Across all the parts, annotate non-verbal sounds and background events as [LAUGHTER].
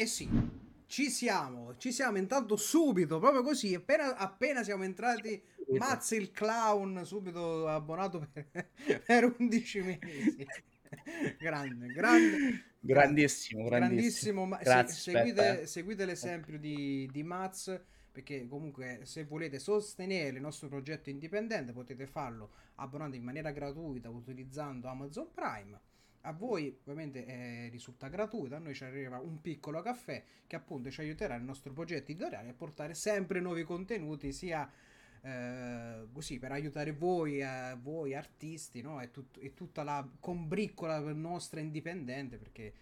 Eh sì, ci siamo, ci siamo intanto subito, proprio così, appena, appena siamo entrati, Mazzi il clown, subito abbonato per, [LAUGHS] per 11 mesi. [LAUGHS] grande, grande. Grandissimo, grandissimo. grandissimo ma- Grazie, se- seguite, eh. seguite l'esempio di, di Maz perché comunque se volete sostenere il nostro progetto indipendente potete farlo abbonando in maniera gratuita utilizzando Amazon Prime a voi ovviamente eh, risulta gratuito a noi ci arriva un piccolo caffè che appunto ci aiuterà nel nostro progetto editoriale a portare sempre nuovi contenuti sia eh, così per aiutare voi, eh, voi artisti no? e, tut- e tutta la combriccola nostra indipendente perché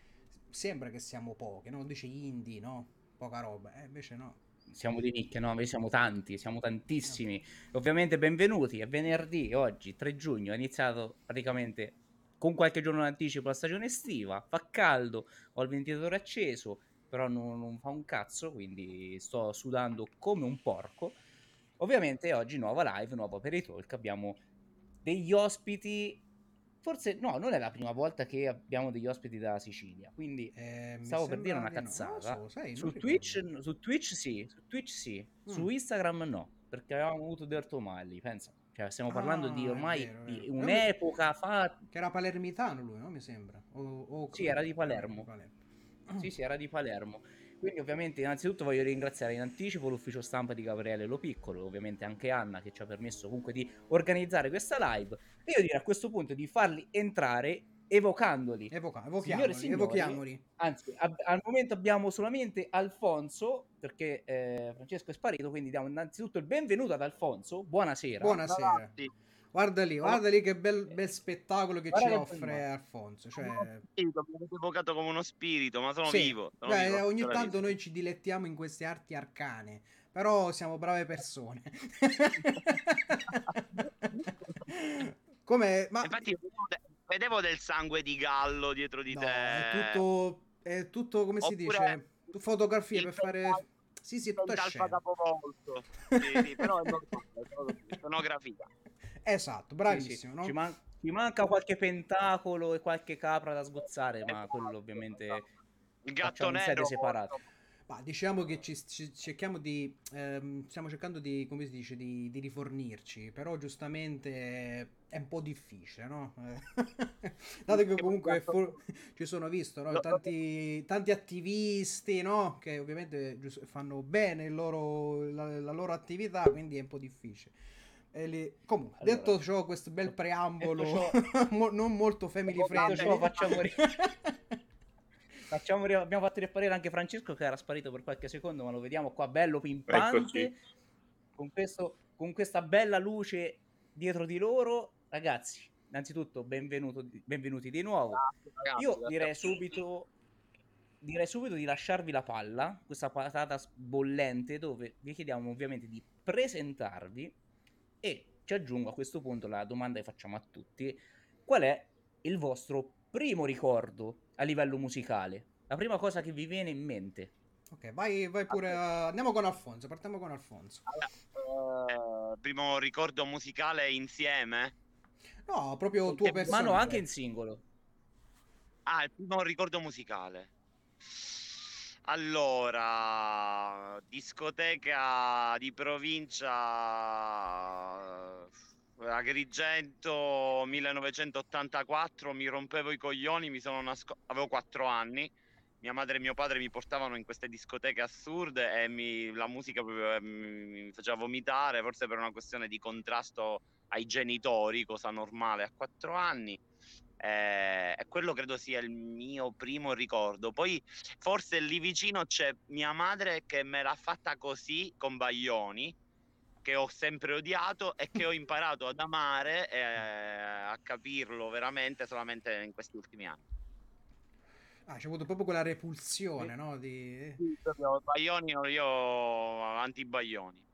sembra che siamo pochi, no? Dice indie, no? Poca roba, eh, invece no. Siamo di nicchia, no? Noi siamo tanti, siamo tantissimi. Ovviamente benvenuti, è venerdì, oggi 3 giugno, è iniziato praticamente con qualche giorno d'anticipo la stagione estiva, fa caldo, ho il ventilatore acceso, però non, non fa un cazzo, quindi sto sudando come un porco. Ovviamente oggi nuova live, nuovo per i talk, abbiamo degli ospiti, forse no, non è la prima volta che abbiamo degli ospiti dalla Sicilia, quindi Eh, stavo per dire una di no, cazzata. so, sai, Su. Twitch, su Twitch sì, su Twitch sì, su Mm. Instagram no, perché avevamo avuto Derto Mali, pensa. Cioè, stiamo parlando di Ah, è ormai vero, è di vero. un'epoca fa... Che era palermitano lui, no? Mi sembra. O, o- Sì, era di Palermo. Palermo. Sì, sì, era di Palermo. Quindi ovviamente innanzitutto voglio ringraziare in anticipo l'ufficio stampa di Gabriele Lo Piccolo, ovviamente anche Anna che ci ha permesso comunque di organizzare questa live. E io direi a questo punto di farli entrare evocandoli. Evoca- evochiamoli, signori, evochiamoli. Anzi, ab- al momento abbiamo solamente Alfonso, perché eh, Francesco è sparito, quindi diamo innanzitutto il benvenuto ad Alfonso. Buonasera. Buonasera. Ragazzi, Guarda lì, guarda lì che bel, bel spettacolo che Guarda ci offre bel- Alfonso. Cioè, mi avete evocato come uno spirito, ma sono Sì. vivo. sono Beh, vivo, ogni tanto noi ci dilettiamo in queste arti arcane, però siamo brave persone. [LAUGHS] Come? Ma Infatti vedevo, de- vedevo del sangue di gallo dietro di no, te. è tutto, è tutto come si Oppure dice? Fotografia il per fare... pental- Sì, sì, Pentalfa scena. capovolto. [LAUGHS] Sì, sì, però è normale. Esatto, Sì, sì. bravissimo, no? Ci, man- ci manca qualche pentacolo e qualche capra da sgozzare, ma quello ovviamente Il gatto in sede nero. Ma diciamo che ci, ci- cerchiamo di. ehm, stiamo cercando di, come si dice, di, di rifornirci. Però giustamente è un po' difficile, no? [LAUGHS] Dato che comunque fu- ci sono visto, no? Tanti, tanti attivisti, no? Che ovviamente fanno bene loro- la, la loro attività, quindi è un po' difficile. Li- Comunque, Allora, detto ciò, questo bel preambolo [LAUGHS] mo- non molto family friendly. ciò, facciamo ri- [LAUGHS] Facciamo abbiamo fatto riapparire anche Francesco che era sparito per qualche secondo, ma lo vediamo qua bello pimpante. Con, questo, con questa bella luce dietro di loro. Ragazzi, innanzitutto benvenuto, benvenuti di nuovo. Ragazzi, Io ragazzi. direi subito, direi subito di lasciarvi la palla, questa patata bollente, dove vi chiediamo ovviamente di presentarvi e ci aggiungo a questo punto la domanda che facciamo a tutti: qual è il vostro primo ricordo a livello musicale? La prima cosa che vi viene in mente? Ok, vai, vai pure. a- Andiamo con Alfonso. Partiamo con Alfonso. Eh, primo ricordo musicale insieme. No, proprio tuo no, Ma personale. no, anche in singolo. Ah, il primo ricordo musicale. Allora, discoteca di provincia Agrigento 1984, mi rompevo i coglioni, mi sono nasco- avevo 4 anni. Mia madre e mio padre mi portavano in queste discoteche assurde e mi- la musica proprio eh, mi, mi faceva vomitare, forse per una questione di contrasto ai genitori, cosa normale a 4 anni. Eh, E quello credo sia il mio primo ricordo. Poi forse lì vicino c'è mia madre che me l'ha fatta così con Baglioni, che ho sempre odiato e che ho imparato ad amare e a capirlo veramente solamente in questi ultimi anni. Ah, c'è avuto proprio quella repulsione, no? Di... Baglioni io anti-Baglioni.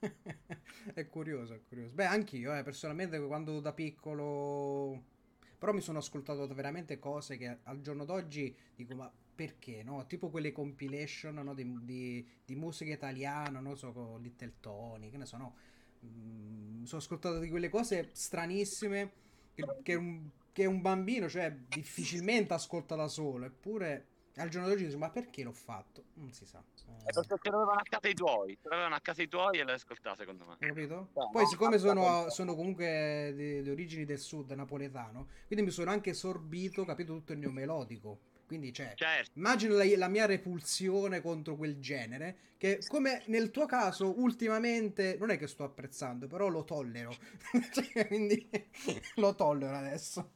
[LAUGHS] è curioso, è curioso. Beh, anch'io, eh, personalmente, quando da piccolo... Però mi sono ascoltato veramente cose che al giorno d'oggi dico, ma perché, no? Tipo quelle compilation, no? Di, di- di musica italiana, non so, con Little Tony, che ne so, no? Mm, sono ascoltato di quelle cose stranissime che, che un, che un bambino, cioè, difficilmente ascolta da solo, eppure Al giorno d'oggi dici, ma perché l'ho fatto? Non si sa. Eh, perché ce l'avevano a casa i tuoi, ce l'avevano a casa i tuoi e le ascoltava secondo me. Hai capito? No, Poi no, siccome sono, sono comunque di, di origini del sud, napoletano, quindi mi sono anche sorbito, capito, tutto il mio melodico. Quindi, cioè, Certo, immagino la, la mia repulsione contro quel genere, che come nel tuo caso, ultimamente, non è che sto apprezzando, però lo tollero. [LAUGHS] Cioè, quindi [LAUGHS] lo tollero adesso.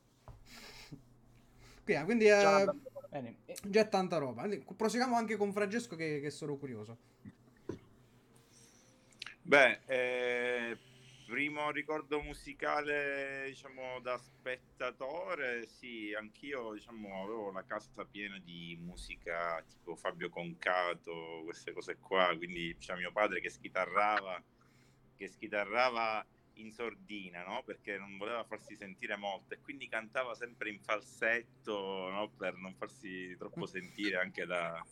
Quindi, quindi, eh, Già, tanta roba. Proseguiamo anche con Francesco che, che sono curioso. Beh, eh, primo ricordo musicale, diciamo, da spettatore, sì, anch'io, diciamo, avevo la casa piena di musica tipo Fabio Concato, queste cose qua, quindi c'era mio padre che schitarrava, che schitarrava in sordina, no? Perché non voleva farsi sentire molto e quindi cantava sempre in falsetto, no? Per non farsi troppo sentire anche da,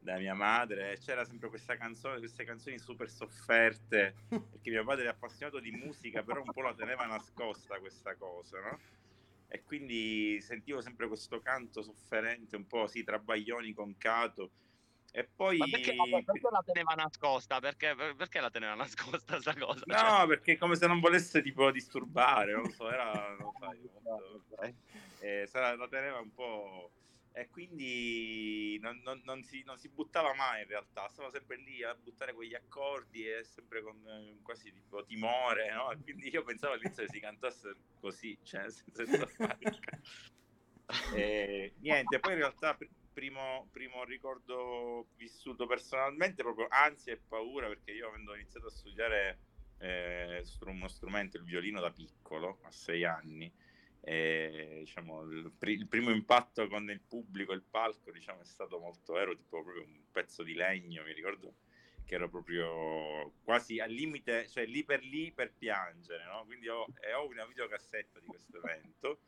da mia madre. C'era sempre questa canzone, queste canzoni super sofferte, [LAUGHS] perché mio padre è appassionato di musica, però un po' la teneva nascosta questa cosa, no? E quindi sentivo sempre questo canto sofferente, un po' sì, tra Baglioni con Cato. E poi... ma perché, vabbè, perché la teneva nascosta? Perché, perché la teneva nascosta sta cosa? Cioè, No, perché come se non volesse tipo disturbare, non lo so, era... Non molto- [LAUGHS] ok. eh, la teneva un po' e quindi non, non- non si, non si buttava mai in realtà, stava sempre lì a buttare quegli accordi e sempre con eh, quasi tipo timore, no? Quindi io pensavo all'inizio che si cantasse così, cioè senza. [LAUGHS] [LAUGHS] E, niente, poi in realtà pr- primo, primo ricordo vissuto personalmente proprio ansia e paura perché io avendo iniziato a studiare eh, uno strumento, il violino da piccolo, a sei anni, e, diciamo, il, pri- il primo impatto con il pubblico, il palco, diciamo, è stato molto, ero tipo proprio un pezzo di legno, mi ricordo che ero proprio quasi al limite, cioè lì per lì per piangere, no? Quindi ho, ho una videocassetta di questo evento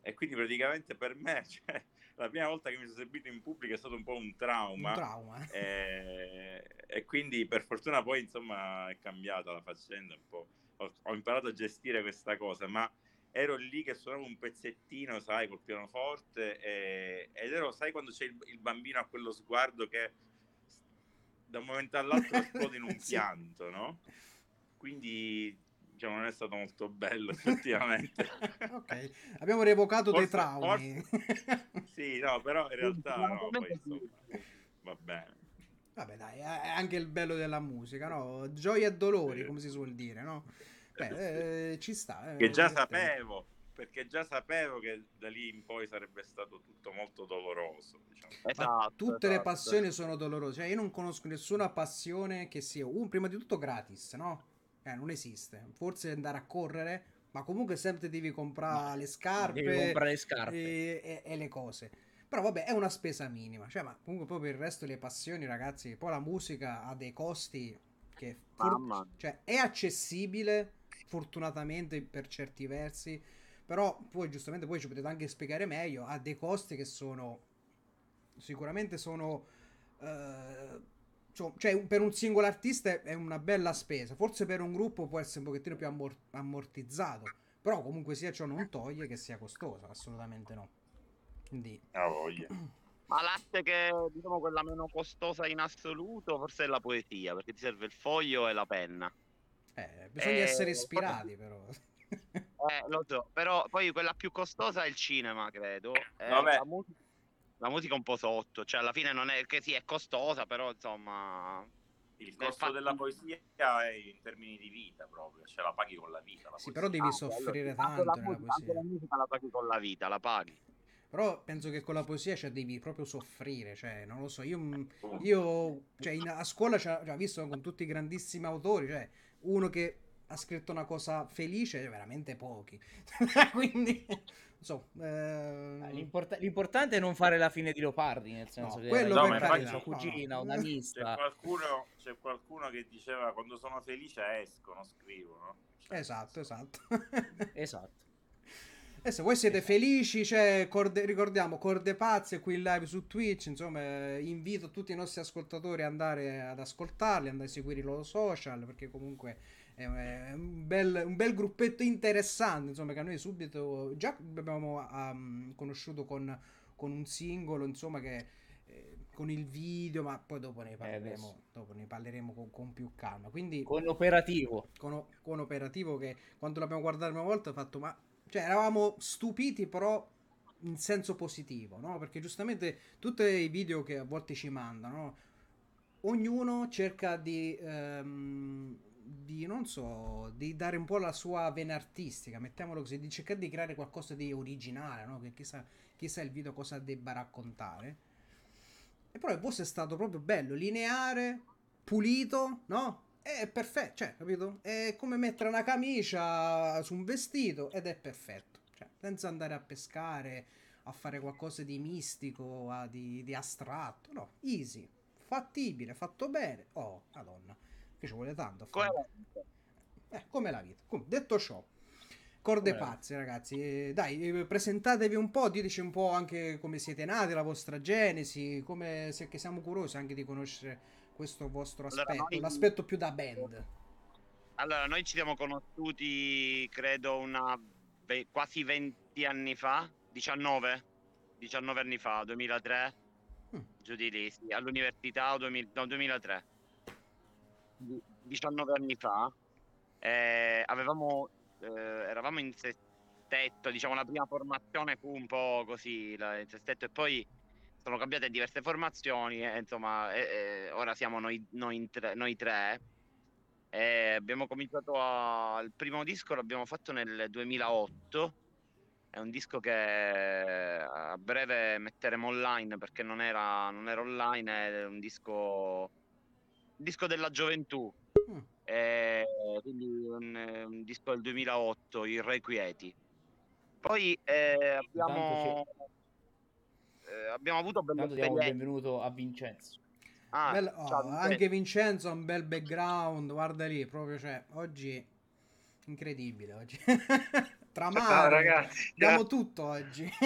e quindi praticamente per me, [LAUGHS] cioè, la prima volta che mi sono esibito in pubblico è stato un po' un Un trauma. trauma. E, e quindi per fortuna poi insomma è cambiata la faccenda un po'. Ho, ho imparato a gestire questa cosa, ma ero lì che suonavo un pezzettino, sai, col pianoforte e- ed ero, sai, quando c'è il, il bambino a quello sguardo che da un momento all'altro esplode in un [LAUGHS] Sì. pianto, no? Quindi diciamo non è stato molto bello effettivamente. [LAUGHS] ok, abbiamo revocato dei Forse- traumi. [LAUGHS] Sì, no, però in realtà no, poi insomma va bene. Vabbè, dai, è anche il bello della musica, no? Gioia e dolori, Sì. come si suol dire, no? Beh, eh, ci sta. eh, che già sapevo, perché già sapevo che da lì in poi sarebbe stato tutto molto doloroso. Diciamo. Ma Esatto, tutte le esatto. passioni sono dolorose. Cioè, io non conosco nessuna passione che sia, un, prima di tutto, gratis, no? Eh, non esiste. Forse andare a correre, ma comunque sempre devi comprare le scarpe, Devi comprare le scarpe. E, e- e le cose. Però vabbè, è una spesa minima. Cioè, ma comunque poi per il resto delle passioni, ragazzi, poi la musica ha dei costi che Mamma. cioè, è accessibile, fortunatamente per certi versi, però poi giustamente poi ci potete anche spiegare meglio, ha dei costi che sono sicuramente sono eh, cioè- cioè per un singolo artista è una bella spesa, forse per un gruppo può essere un pochettino più ammor- ammortizzato, però comunque sia ciò non toglie che sia costoso, assolutamente no. Quindi Ah, voglia. [CLEARS THROAT] Ma l'arte che diciamo quella meno costosa in assoluto forse è la poesia, perché ti serve il foglio e la penna. Eh, bisogna Eh, essere ispirati però. [LAUGHS] Eh, lo so, però poi quella più costosa è il cinema, credo. Eh, Vabbè. La, musica, la musica un po' sotto, cioè alla fine non è che sì, è costosa, però insomma... Il costo fatto- della poesia è in termini di vita proprio, cioè la paghi con la vita. La Sì, poesia. però devi Ah, soffrire. Anche tanto la nella musica- Anche poesia. la musica la paghi con la vita, la paghi. Però penso che con la poesia cioè, devi proprio soffrire, cioè, non lo so, io, Oh. io cioè, in- a scuola ci ho visto con tutti i grandissimi autori, cioè, uno che ha scritto una cosa felice, veramente pochi. [LAUGHS] Quindi, non so, eh, l'importa- l'importante è non fare la fine di Leopardi, nel senso No, che quello per io carità, sua no, cugina, no. una [LAUGHS] C'è mista. qualcuno, c'è qualcuno che diceva quando sono felice esco, non scrivo, no? Cioè, esatto, esatto. Esatto. E se voi siete Esatto. felici, cioè, corde- ricordiamo, Corde Pazze qui in live su Twitch, insomma, eh, invito tutti i nostri ascoltatori ad andare ad ascoltarli, andare a seguire i loro social, perché comunque è, un, bel, un bel gruppetto interessante, insomma, che a noi subito già abbiamo um, conosciuto con, con un singolo, insomma, che con il video, ma poi dopo ne parleremo, adesso. dopo ne parleremo con, con più calma. Quindi Con operativo. con, con operativo che quando l'abbiamo guardato una volta ho fatto ma cioè eravamo stupiti però in senso positivo no? Perché giustamente tutti i video che a volte ci mandano ognuno cerca di ehm, di non so di dare un po' la sua vena artistica mettiamolo così di cercare di creare qualcosa di originale no? Che chissà chissà il video cosa debba raccontare. E però il vostro è stato proprio bello lineare pulito no è perfetto, cioè, capito? È come mettere una camicia su un vestito ed è perfetto. Cioè, senza andare a pescare, a fare qualcosa di mistico, a- di, di astratto. No, easy, fattibile, fatto bene. Oh, madonna, che ci vuole tanto. a fare. Coerente. Eh, come la vita. Com- detto ciò, corde Come la pazze, ragazzi. Eh, dai, eh, presentatevi un po', diteci un po' anche come siete nati, la vostra genesi, come se siamo curiosi anche di conoscere questo vostro Allora, aspetto, noi- l'aspetto più da band. Allora, noi ci siamo conosciuti, credo, una ve- quasi 20 anni fa, 19? 19 anni fa, 2003, Mm. giù di lì, sì, all'università, o 2000 no, 2003. Di- 19 anni fa, eh, avevamo, eh, eravamo in sestetto, diciamo la prima formazione fu un po' così, la- in sestetto, e poi sono cambiate diverse formazioni, e, insomma, e- e ora siamo noi, noi tre- noi tre. Abbiamo cominciato a... il primo disco l'abbiamo fatto nel 2008. È un disco che a breve metteremo online perché non era, non era online, è un disco, disco della gioventù. Mm. Quindi un, un disco del 2008, Irrequieti. Poi eh, abbiamo, eh, abbiamo avuto belle Intanto diamo il esperienze. benvenuto a Vincenzo. Ah, Bella- oh, ciao, anche Vincenzo ha un bel background, guarda lì, proprio, cioè, oggi incredibile oggi. [LAUGHS] Tra Ciao ragazzi. abbiamo tutto oggi. [LAUGHS]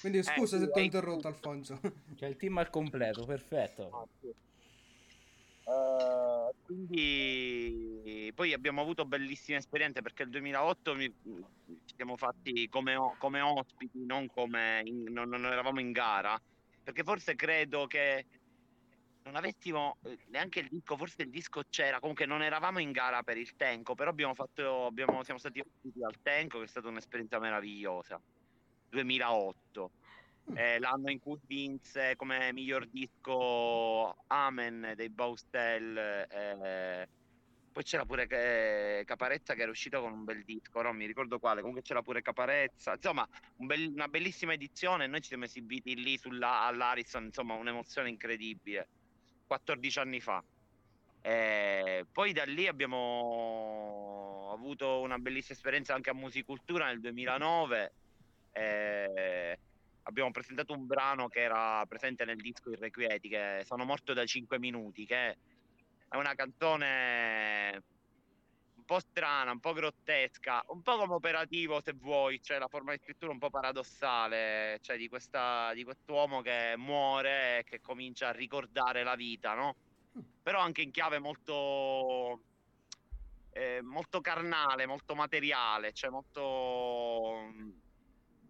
Quindi scusa Eh, se ti ho interrotto Alfonso. C'è il team al completo, perfetto. Ah, sì. Eh, quindi poi abbiamo avuto bellissime esperienze perché il 2008 mi- ci siamo fatti come, come ospiti, non come in- non, non eravamo in gara. Perché forse credo che non avessimo eh, neanche il disco, forse il disco c'era, comunque non eravamo in gara per il Tenco, però abbiamo fatto, abbiamo, siamo stati ospiti al Tenco, che è stata un'esperienza meravigliosa. 2008 eh, l'anno in cui vinse come miglior disco Amen dei Baustel eh, poi c'era pure che- Caparezza che era uscito con un bel disco non mi ricordo quale comunque c'era pure Caparezza insomma un bel- una bellissima edizione noi ci siamo esibiti lì sulla, all'Ariston insomma un'emozione incredibile 14 anni fa. Eh, poi da lì abbiamo avuto una bellissima esperienza anche a Musicultura nel 2009 eh, abbiamo presentato un brano che era presente nel disco Irrequieti, che Sono morto da 5 minuti, che è una canzone un po' strana, un po' grottesca, un po' come operativo se vuoi, cioè la forma di scrittura un po' paradossale, cioè di, questa, di quest'uomo che muore e che comincia a ricordare la vita, no? Però anche in chiave molto eh, molto carnale, molto materiale, cioè molto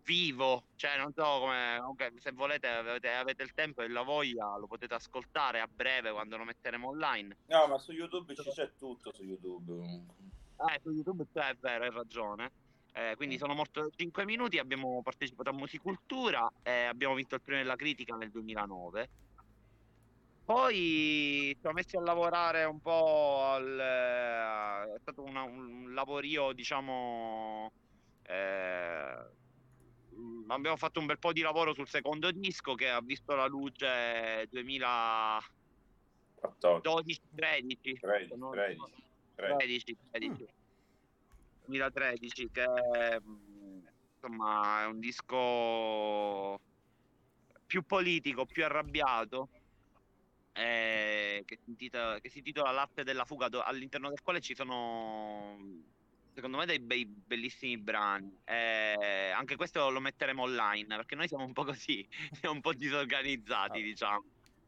vivo, cioè non so come, comunque, se volete avete, avete il tempo e la voglia lo potete ascoltare a breve quando lo metteremo online. No, ma su YouTube ci c'è tutto su YouTube. Eh, su YouTube c'è, è vero, hai ragione. Eh, quindi sono morto 5 minuti, abbiamo partecipato a Musicultura e abbiamo vinto il premio della critica nel 2009. Poi ci siamo messi a lavorare un po' al... eh, è stato una- un lavorio, diciamo... eh, mm, abbiamo fatto un bel po' di lavoro sul secondo disco che ha visto la luce 2012-13. 14, 13, 13, 13. 13, 13. 2013 che mm, insomma è un disco più politico, più arrabbiato eh, che, si intitola, che si intitola L'arte della fuga do- all'interno del quale ci sono secondo me dei bei, bellissimi brani Eh, anche questo lo metteremo online perché noi siamo un po' così [LAUGHS] siamo un po' disorganizzati Ah. diciamo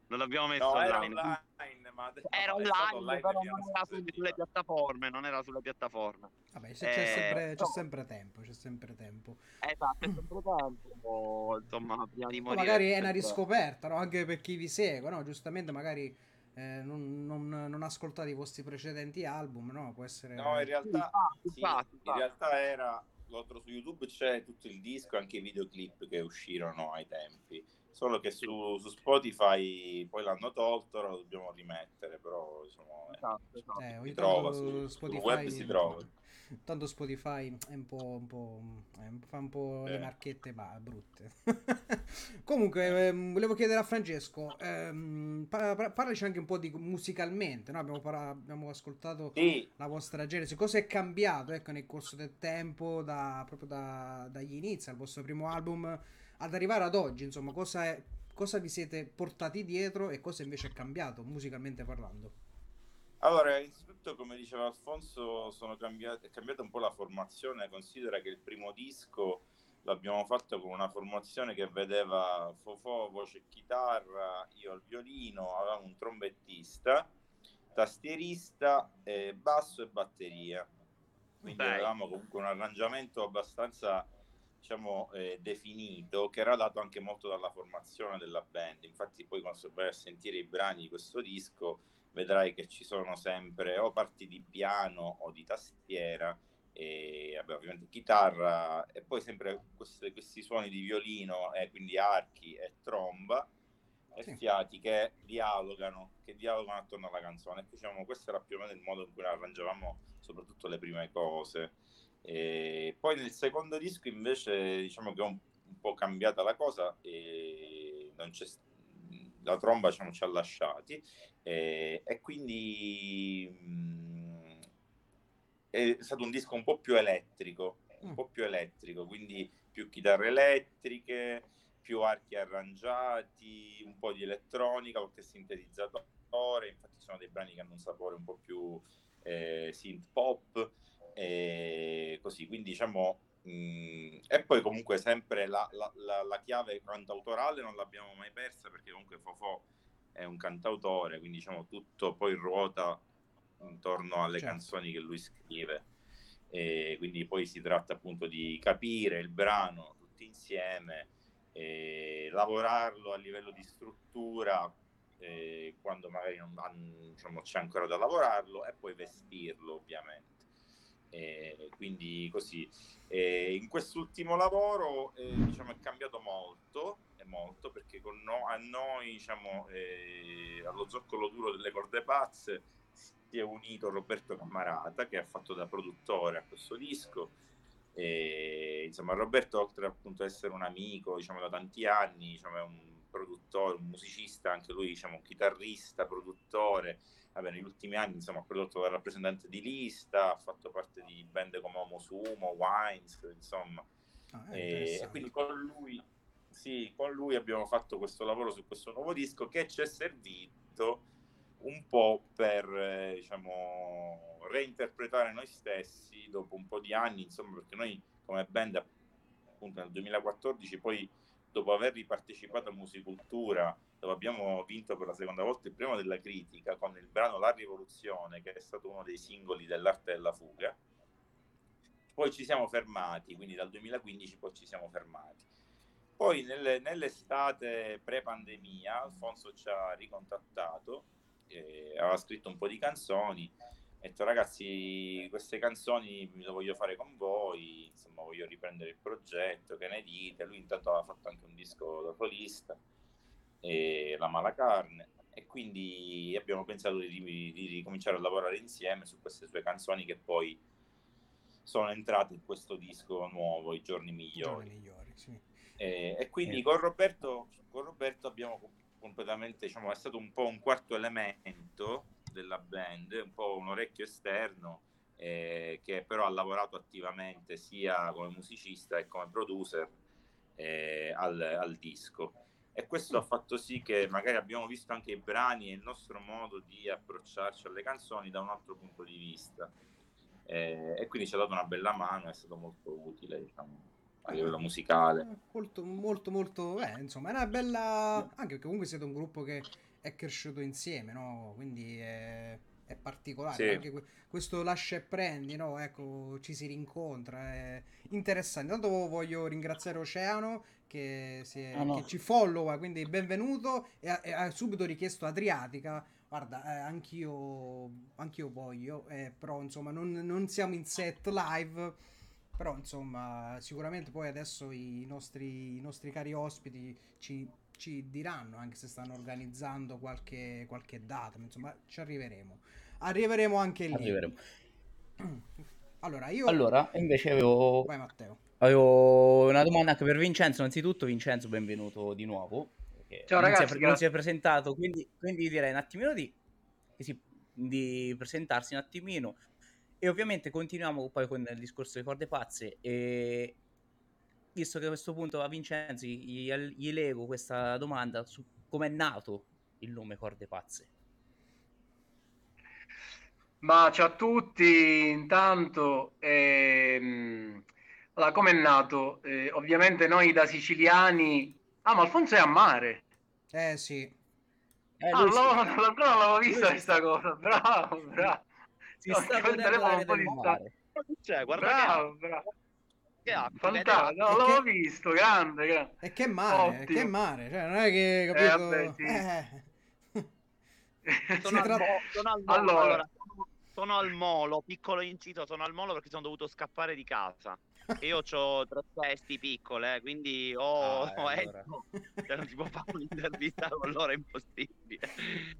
non l'abbiamo messo No, era online online, ma era no, online, online però non era sulle, sulle piattaforme, non era sulle piattaforme. Vabbè, se c'è, Eh, sempre, c'è no. sempre tempo, c'è sempre tempo. Esatto, è sempre tempo, insomma, prima di morire. magari è una riscoperta, no? Anche per chi vi segue, no? Giustamente magari eh, non, non, non ascoltate i vostri precedenti album, no? Può essere... No, in realtà, sì, in realtà era su YouTube c'è tutto il disco, anche i videoclip che uscirono ai tempi. Solo che su, su Spotify poi l'hanno tolto, lo dobbiamo rimettere, però eh, Esatto, esatto. Eh, si trova su- sul Spotify web si trova. Tanto Spotify è un po', un po', è un- fa un po' le Eh. marchette ba- brutte. [LAUGHS] Comunque, ehm, volevo chiedere a Francesco, ehm, pa- pa- parlaci anche un po' di musicalmente, no? abbiamo, parla- abbiamo ascoltato Sì, la vostra genesi, cosa è cambiato ecco, nel corso del tempo, da- proprio da- dagli inizi al vostro primo album, ad arrivare ad oggi, insomma, cosa, è- cosa vi siete portati dietro e cosa invece è cambiato musicalmente parlando? Allora, innanzitutto, come diceva Alfonso, sono cambiate, è cambiata un po' la formazione. Considera che il primo disco l'abbiamo fatto con una formazione che vedeva Fofò, voce e chitarra, io al violino, avevamo un trombettista, tastierista, eh, basso e batteria. Quindi Ok. avevamo comunque un arrangiamento abbastanza diciamo, eh, definito, che era dato anche molto dalla formazione della band. Infatti, poi quando vai a sentire i brani di questo disco, vedrai che ci sono sempre o parti di piano o di tastiera, e vabbè, ovviamente chitarra, e poi sempre queste- questi suoni di violino, e quindi archi e tromba e Sì. fiati che dialogano, che dialogano attorno alla canzone. Diciamo, questo era più o meno il modo in cui arrangiavamo soprattutto le prime cose. E poi nel secondo disco invece diciamo che è un, un po' cambiata la cosa e non c'è la tromba diciamo, ci ha lasciati e, e quindi mh, è stato un disco un po' più elettrico un Mm. po' più elettrico quindi più chitarre elettriche più archi arrangiati un po' di elettronica qualche sintetizzatore infatti sono dei brani che hanno un sapore un po' più eh, synth pop e così quindi diciamo mh, e poi comunque sempre la, la- la- la chiave cantautorale non l'abbiamo mai persa perché comunque Fofò è un cantautore quindi diciamo tutto poi ruota intorno alle Certo. canzoni che lui scrive e quindi poi si tratta appunto di capire il brano tutti insieme lavorarlo a livello di struttura quando magari non, diciamo, c'è ancora da lavorarlo e poi vestirlo ovviamente e quindi così. E in quest'ultimo lavoro eh, diciamo è cambiato molto molto perché con no- a noi diciamo eh, allo zoccolo duro delle corde pazze si è unito Roberto Cammarata che ha fatto da produttore a questo disco. E, insomma Roberto oltre appunto ad essere un amico diciamo da tanti anni diciamo, è un produttore un musicista anche lui diciamo un chitarrista produttore Vabbè, negli ultimi anni insomma ha prodotto da rappresentante di lista ha fatto parte di band come Homo Sumo Wines insomma. Ah, e, e quindi con lui, sì, con lui abbiamo fatto questo lavoro su questo nuovo disco che ci è servito un po' per eh, diciamo reinterpretare noi stessi dopo un po' di anni, insomma, perché noi come band appunto nel 2014 poi dopo aver ripartecipato a Musicultura dove abbiamo vinto per la seconda volta il premio della critica con il brano La Rivoluzione che è stato uno dei singoli dell'arte della fuga poi ci siamo fermati, quindi dal 2015 poi ci siamo fermati. Poi nelle- nell'estate pre-pandemia Alfonso ci ha ricontattato, eh, aveva scritto un po' di canzoni, ha detto ragazzi queste canzoni le voglio fare con voi, insomma voglio riprendere il progetto, che ne dite? Lui intanto aveva fatto anche un disco da solista, eh, La Mala Carne, e quindi abbiamo pensato di, di ricominciare a lavorare insieme su queste sue canzoni che poi sono entrate in questo disco nuovo, I giorni migliori. Giorni migliori, sì. E, e quindi Sì. con Roberto, con Roberto abbiamo com- completamente, diciamo, è stato un po' un quarto elemento della band, un po' un orecchio esterno, eh, che però ha lavorato attivamente sia come musicista e come producer eh, al, al disco. E questo ha fatto sì che magari abbiamo visto anche i brani e il nostro modo di approcciarci alle canzoni da un altro punto di vista. Eh, e quindi ci ha dato una bella mano, è stato molto utile, diciamo, a livello musicale. Molto, molto, molto, eh, insomma, è una bella... Anche perché comunque siete un gruppo che è cresciuto insieme, no? Quindi è, è particolare. Sì. Anche que- questo lascia e prendi, no? Ecco, ci si rincontra, è interessante. Intanto voglio ringraziare Oceano che, si è- Ah, no. che ci followa, quindi benvenuto e ha, e ha subito richiesto Adriatica. Guarda, eh, anch'io, anch'io voglio, eh, però insomma non, non siamo in set live, però insomma sicuramente poi adesso i nostri, i nostri cari ospiti ci, ci diranno anche se stanno organizzando qualche, qualche data, ma insomma ci arriveremo. Arriveremo anche lì. Arriveremo. [CLEARS THROAT] Allora, io... Allora, invece avevo, Vai Matteo. avevo una domanda anche per Vincenzo. Innanzitutto, Vincenzo, benvenuto di nuovo. Ciao, non si è- ragazzi, non si è presentato, quindi, quindi direi un attimino di, di presentarsi un attimino. E ovviamente continuiamo poi con il discorso di corde pazze. E visto che a questo punto a Vincenzo gli, gli leggo questa domanda su come è nato il nome corde pazze. Ma ciao a tutti, intanto, ehm, allora, come è nato? Eh, ovviamente noi da siciliani... Ah, ma Alfonso è a mare! Eh sì, Eh, ah, lui si- no, no, no, non l'avevo vista questa cosa, bravo, bravo, si no, sta l'aria un po' del di mare. Cioè, guarda bravo, bravo, che ha, fantastico, no, l'avevo che- visto, grande, grande. e che mare, Ottimo. che mare, cioè non è che capito... vabbè, sì. Eh. [LAUGHS] Sono, al sono al molo, Allora. allora, sono, sono al molo, piccolo incito, sono al molo perché sono dovuto scappare di casa. E io ho tre testi piccole, eh, quindi ho, Ah, ho e Enzo, cioè non si può fare un'intervista con loro, è impossibile.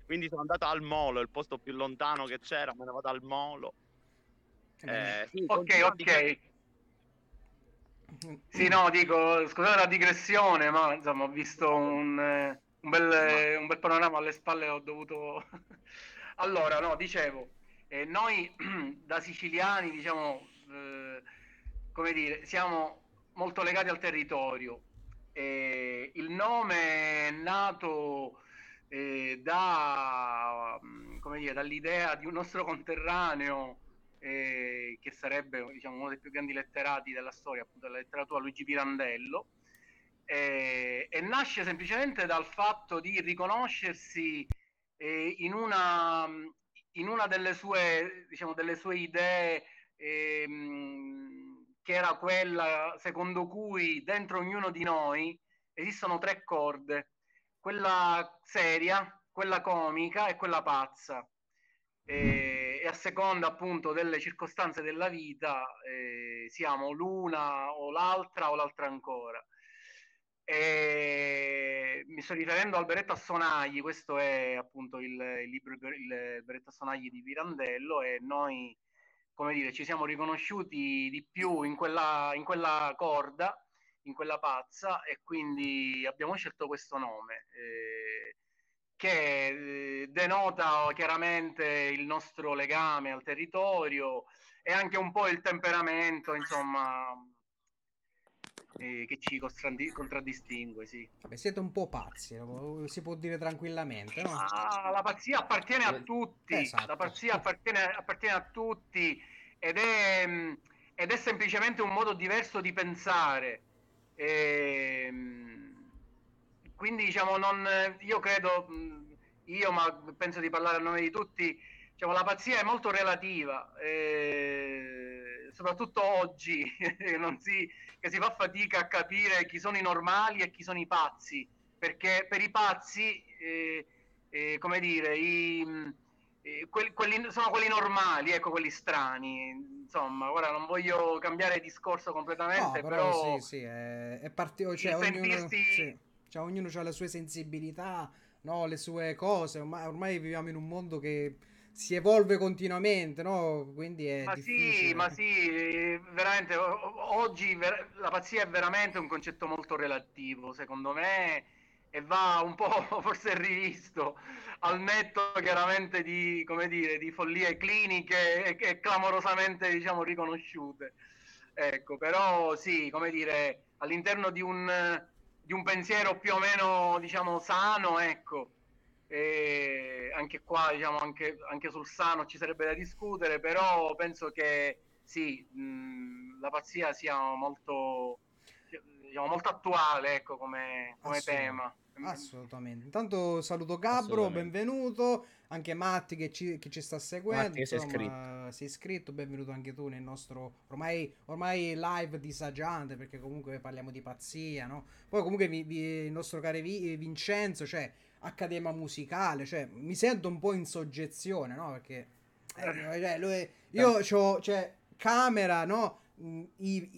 Quindi sono andato al molo, il posto più lontano che c'era, me ne vado al molo. Eh, sì, Ok, ok. Sì, no, dico, scusate la digressione, ma insomma ho visto un, eh, un bel, un bel panorama alle spalle, ho dovuto... [LAUGHS] allora, no, dicevo, eh, noi [CLEARS THROAT] da siciliani, diciamo, eh, come dire, siamo molto legati al territorio. Eh, il nome è nato eh, da, mm, come dire, dall'idea di un nostro conterraneo eh, che sarebbe diciamo, uno dei più grandi letterati della storia, appunto della letteratura, Luigi Pirandello, eh, e nasce semplicemente dal fatto di riconoscersi eh, in, una, in una delle sue, diciamo, delle sue idee ehm, che era quella secondo cui dentro ognuno di noi esistono tre corde, quella seria, quella comica e quella pazza. E, e a seconda appunto delle circostanze della vita eh, siamo l'una o l'altra o l'altra ancora. E mi sto riferendo al Beretta Sonagli, questo è appunto il, il libro il Beretta Sonagli di Pirandello e noi, come dire, ci siamo riconosciuti di più in quella, in quella corda, in quella pazza e quindi abbiamo scelto questo nome. Eh, che eh, denota chiaramente il nostro legame al territorio e anche un po' il temperamento, insomma, eh, che ci contraddi- contraddistingue, sì. Vabbè, siete un po' pazzi, si può dire tranquillamente, no? Ah, la pazzia appartiene a tutti, Esatto. la pazzia appartiene, appartiene a tutti ed è, ed è semplicemente un modo diverso di pensare. Ehm, quindi diciamo, non, io credo, mh, io ma penso di parlare a nome di tutti, diciamo, la pazzia è molto relativa, eh, soprattutto oggi, [LAUGHS] non si, che si fa fatica a capire chi sono i normali e chi sono i pazzi, perché per i pazzi, eh, eh, come dire, i, eh, quelli, quelli- sono quelli normali, ecco, quelli strani. Insomma, ora non voglio cambiare discorso No, completamente, però, però... sì, sì, è, è partito, cioè, ognuno, sentirsi- sì, cioè, ognuno ha le sue sensibilità, no, le sue cose, ormai, ormai viviamo in un mondo che si evolve continuamente, no? Quindi è Ma difficile. sì, ma sì, eh, veramente, oggi ver- la pazzia è veramente un concetto molto relativo, secondo me, e va un po' [LAUGHS] forse rivisto, al netto chiaramente di, come dire, di follie cliniche e, e clamorosamente, diciamo, riconosciute. Ecco, però sì, come dire, all'interno di un, di un pensiero più o meno, diciamo, sano, ecco, e anche qua, diciamo, anche, anche sul sano ci sarebbe da discutere, però penso che sì, mh, la pazzia sia molto, diciamo, molto attuale ecco, come, come tema. Assolutamente. Intanto saluto Gabro, benvenuto. Anche Matti che ci, che ci sta seguendo. Matti, insomma, sei, iscritto. sei iscritto. Benvenuto anche tu nel nostro ormai, ormai live disagiante perché comunque parliamo di pazzia, no? Poi comunque vi, vi, il nostro caro Vincenzo, cioè accademia musicale, cioè mi sento un po' in soggezione, no? Perché eh, cioè, lui, io ho cioè, camera, no? Mm,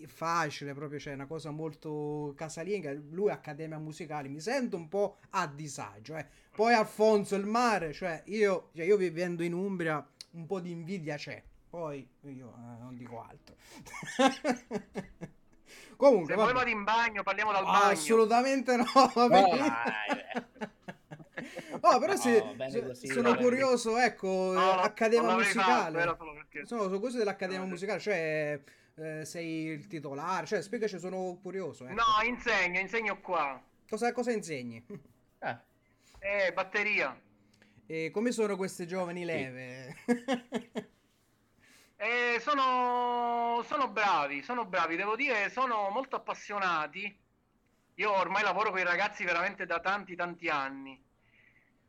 facile proprio, cioè una cosa molto casalinga. Lui accademia musicale, mi sento un po' a disagio. Eh. Poi Alfonso il mare, cioè io, cioè io vivendo in Umbria, un po' di invidia c'è. Poi io eh, non dico altro. [LAUGHS] Comunque, se poi vado in bagno, parliamo dal bagno. Assolutamente no. Vabbè. Oh, però no, se, così, sono curioso, ecco, no, Accademia Musicale. Fatto, sono, sono curioso dell'Accademia Musicale, cioè eh, sei il titolare? Cioè, spiegaci, sono curioso. Ecco. No, insegno, insegno qua. Cosa, cosa insegni? [LAUGHS] Eh. eh, batteria. E come sono queste giovani leve? [LAUGHS] eh, sono, sono bravi, sono bravi, devo dire, sono molto appassionati. Io ormai lavoro con i ragazzi veramente da tanti, tanti anni.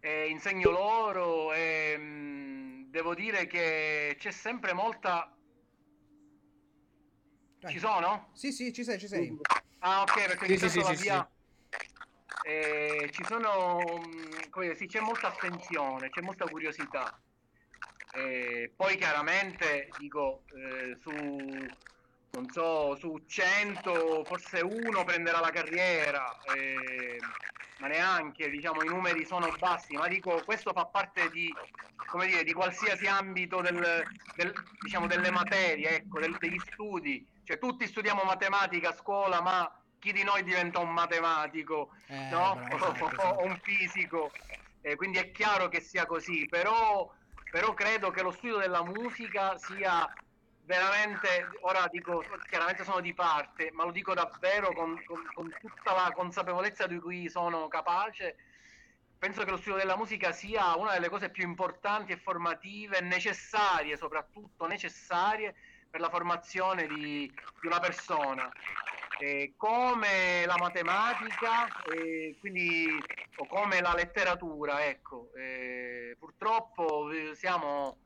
Eh, insegno loro e mh, mm, devo dire che c'è sempre molta Dai. Ci sono? Sì, sì, ci sei, ci sei. Ah, ok, perché sì, sì, sì, via... eh, ci sono, mm, come sì, c'è molta attenzione, c'è molta curiosità. Eh, poi chiaramente, dico, eh, su, non so, su 100, forse uno prenderà la carriera, eh, ma neanche, diciamo, i numeri sono bassi, ma dico, questo fa parte di, come dire, di qualsiasi ambito del, del, diciamo, delle materie, ecco, del, degli studi cioè, tutti studiamo matematica a scuola, ma chi di noi diventa un matematico eh, no? bravo, o, o, un fisico? Eh, quindi è chiaro che sia così, però, però credo che lo studio della musica sia veramente, ora dico, chiaramente sono di parte, ma lo dico davvero con, con, con, tutta la consapevolezza di cui sono capace. Penso che lo studio della musica sia una delle cose più importanti e formative, necessarie, soprattutto necessarie per la formazione di, di una persona. Eh, come la matematica, eh, quindi, o come la letteratura, ecco. Eh, purtroppo siamo,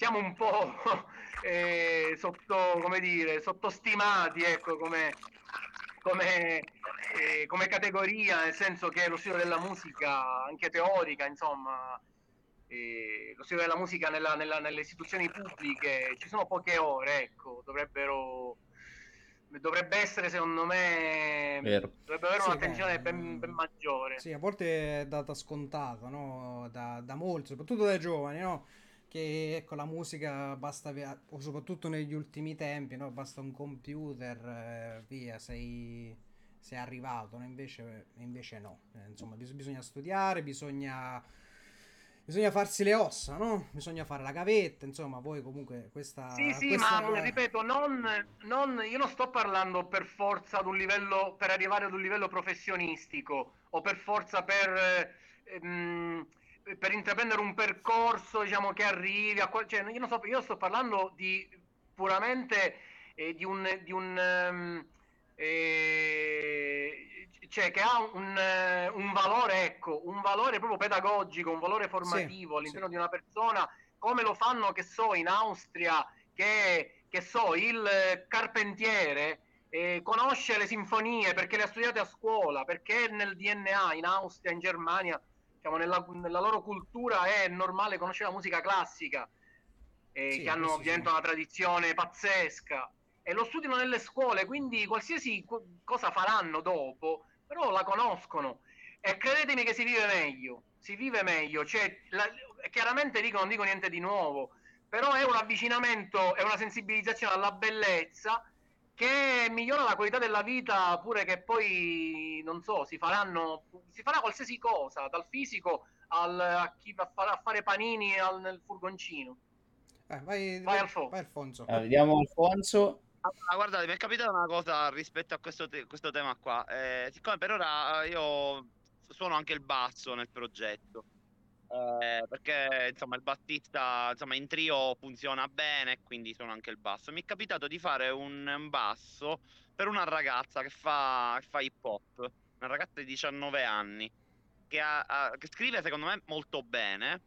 siamo un po' [LAUGHS] eh, sotto, come dire, sottostimati, ecco, come, come, eh, come categoria, nel senso che lo studio della musica, anche teorica, insomma, eh, lo studio della musica nella, nella, nelle istituzioni pubbliche ci sono poche ore, ecco, dovrebbero dovrebbe essere secondo me Vero. dovrebbe avere sì, un'attenzione ben, ben, maggiore sì a volte è data scontata no? da, da molti soprattutto dai giovani no? Che ecco la musica basta soprattutto negli ultimi tempi no? basta un computer eh, via sei, sei arrivato no? invece, invece no eh, insomma bis- bisogna studiare bisogna bisogna farsi le ossa, no? Bisogna fare la gavetta, insomma, voi comunque questa... Sì, sì, questa... ma ripeto, non, non, io non sto parlando per forza ad un livello, per arrivare ad un livello professionistico o per forza per, ehm, per intraprendere un percorso, diciamo, che arrivi a... Cioè, io, so, io sto parlando di puramente eh, di un... Di un um, eh, cioè che ha un, un, valore, ecco, un valore proprio pedagogico, un valore formativo sì, all'interno sì. di una persona, come lo fanno, che so, in Austria, che, che so, il carpentiere eh, conosce le sinfonie perché le ha studiate a scuola, perché nel DNA, in Austria, in Germania, diciamo, nella, nella loro cultura è normale conoscere la musica classica, eh, sì, che hanno ovviamente una tradizione pazzesca. E lo studiano nelle scuole, quindi qualsiasi cosa faranno dopo però la conoscono. E credetemi che si vive meglio, si vive meglio, cioè, la, chiaramente dico, non dico niente di nuovo, però è un avvicinamento, è una sensibilizzazione alla bellezza che migliora la qualità della vita pure che poi, non so, si faranno, si farà qualsiasi cosa, dal fisico al, a chi va a fare panini al, nel furgoncino. Eh, vai, vai, vai, vai Alfonso. Eh, vediamo Alfonso. Allora, guardate, mi è capitata una cosa rispetto a questo, te- questo tema qua. Eh, siccome per ora io suono anche il basso nel progetto, eh, perché insomma il bassista insomma in trio funziona bene quindi suona anche il basso. Mi è capitato di fare un basso per una ragazza che fa, che fa hip hop una ragazza di 19 anni che, ha, ha, che scrive secondo me molto bene.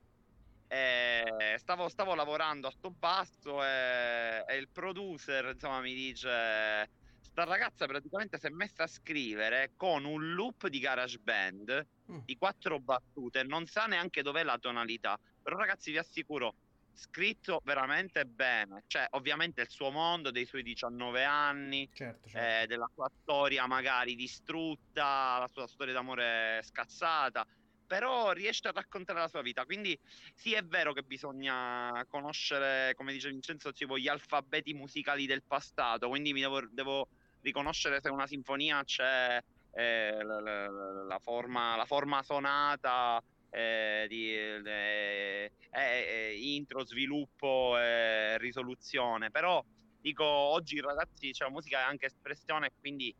E stavo, stavo lavorando a sto basso e, e il producer insomma mi dice sta ragazza praticamente si è messa a scrivere con un loop di garage band mm. di quattro battute, non sa neanche dov'è la tonalità. Però ragazzi vi assicuro, scritto veramente bene. Cioè, ovviamente il suo mondo, dei suoi 19 anni, certo, certo. Eh, della sua storia magari distrutta, la sua storia d'amore scazzata. Però riesce a raccontare la sua vita. Quindi sì, è vero che bisogna conoscere, come dice Vincenzo, gli alfabeti musicali del passato. Quindi mi devo, devo riconoscere se una sinfonia c'è eh, la, la, la, forma, la forma sonata eh, di eh, eh intro, sviluppo e risoluzione. Però dico oggi ragazzi, cioè, la musica è anche espressione, quindi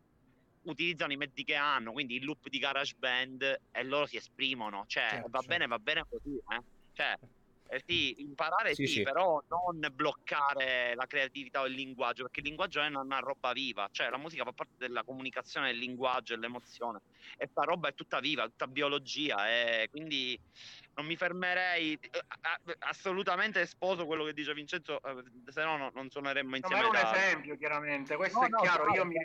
utilizzano i mezzi che hanno, quindi il loop di garage band e loro si esprimono, cioè certo, va certo. bene, va bene così, eh? cioè eh sì, imparare sì, sì, sì, però non bloccare la creatività o il linguaggio, perché il linguaggio è una roba viva, cioè la musica fa parte della comunicazione del linguaggio e dell'emozione e sta roba è tutta viva, tutta biologia e quindi non mi fermerei eh, assolutamente sposo quello che dice Vincenzo, eh, se no non suoneremmo insieme. No, ma è un esempio chiaramente, questo no, è no, chiaro, io mi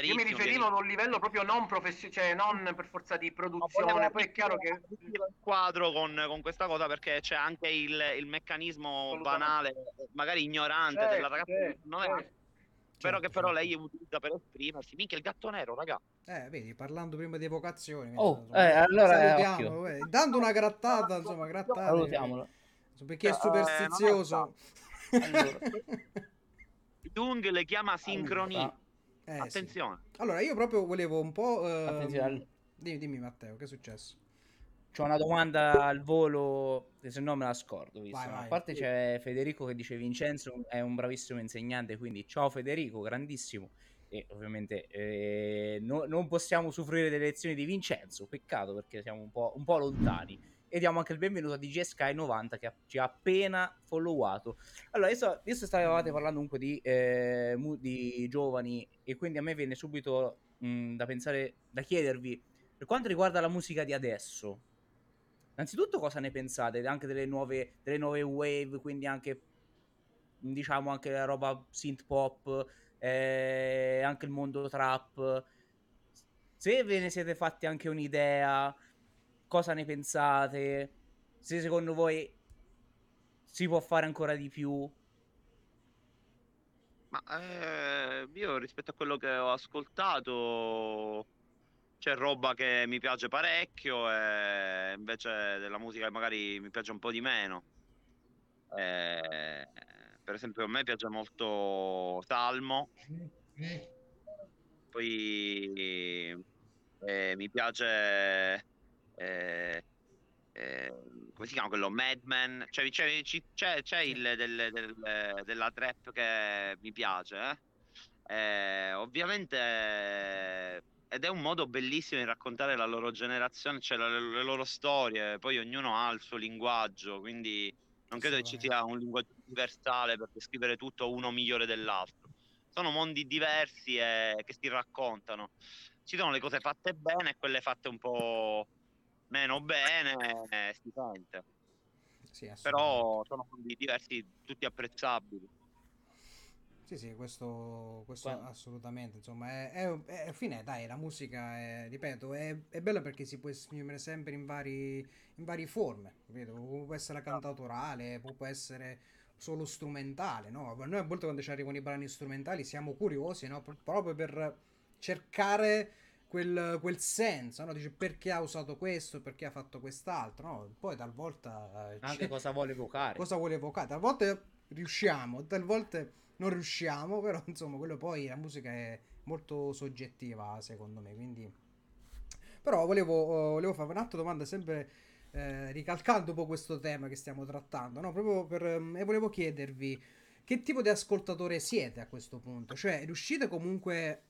io mi riferivo ad un livello proprio non professionale, cioè non per forza di produzione. Poi è chiaro che il quadro con, con, questa cosa perché c'è anche il, il meccanismo banale, magari ignorante certo, della ragazza. Certo, non è, certo. Spero che però lei utilizza per esprimersi. Minchia, il gatto nero, raga. Eh, vedi, parlando prima di evocazioni. Oh, insomma, eh, allora salutiamo, eh, dando una grattata, insomma, grattata. Salutiamolo. Perché è superstizioso. Eh, allora. [LAUGHS] Jung le chiama sincronia. Allora. Eh, Attenzione. Sì. Allora, io proprio volevo un po'... Ehm... Dimmi, dimmi Matteo, che è successo? C'ho una domanda al volo, che se no me la scordo. Vai, vai. A parte c'è Federico che dice Vincenzo è un bravissimo insegnante, quindi ciao Federico, grandissimo. E ovviamente eh, no, non possiamo soffrire delle lezioni di Vincenzo, peccato perché siamo un po', un po lontani e diamo anche il benvenuto a DJ Sky 90 che ci ha appena followato. Allora, adesso, adesso stavate parlando comunque di, eh, di, giovani e quindi a me viene subito mh, da pensare, da chiedervi, per quanto riguarda la musica di adesso, innanzitutto cosa ne pensate anche delle nuove, delle nuove wave, quindi anche diciamo anche la roba synth pop, eh, anche il mondo trap. Se ve ne siete fatti anche un'idea, cosa ne pensate, se secondo voi si può fare ancora di più. Ma eh, io rispetto a quello che ho ascoltato c'è roba che mi piace parecchio e invece della musica che magari mi piace un po' di meno. Eh, per esempio a me piace molto Salmo, poi eh, mi piace eh, eh, come si chiama quello? Madman, cioè, c'è, c'è, c'è il del, del, della trap che mi piace, eh? Eh, ovviamente ed è un modo bellissimo di raccontare la loro generazione, cioè le, le loro storie, poi ognuno ha il suo linguaggio, quindi non credo che ci sia un linguaggio universale per descrivere tutto uno migliore dell'altro. Sono mondi diversi e che si raccontano. Ci sono le cose fatte bene e quelle fatte un po' meno bene [LAUGHS] eh, si sente. Sì, Però sono diversi, tutti apprezzabili. Sì, sì, questo, questo assolutamente. Insomma, è, è, è, fine, dai, la musica, è, ripeto, è, è bella perché si può esprimere sempre in, vari, in varie forme. Vedo? Può essere cantautorale, può essere solo strumentale, no? Noi a volte quando ci arrivano i brani strumentali siamo curiosi, no? Proprio per cercare quel, quel senso, no? Dice perché ha usato questo, perché ha fatto quest'altro, no? Poi talvolta... Eh, Anche cosa vuole evocare. Cosa vuole evocare. Talvolta riusciamo, talvolta non riusciamo, però insomma quello poi la musica è molto soggettiva secondo me, quindi... Però volevo, volevo fare un'altra domanda sempre eh, ricalcando un po' questo tema che stiamo trattando, no? Proprio per... e volevo chiedervi che tipo di ascoltatore siete a questo punto? Cioè riuscite comunque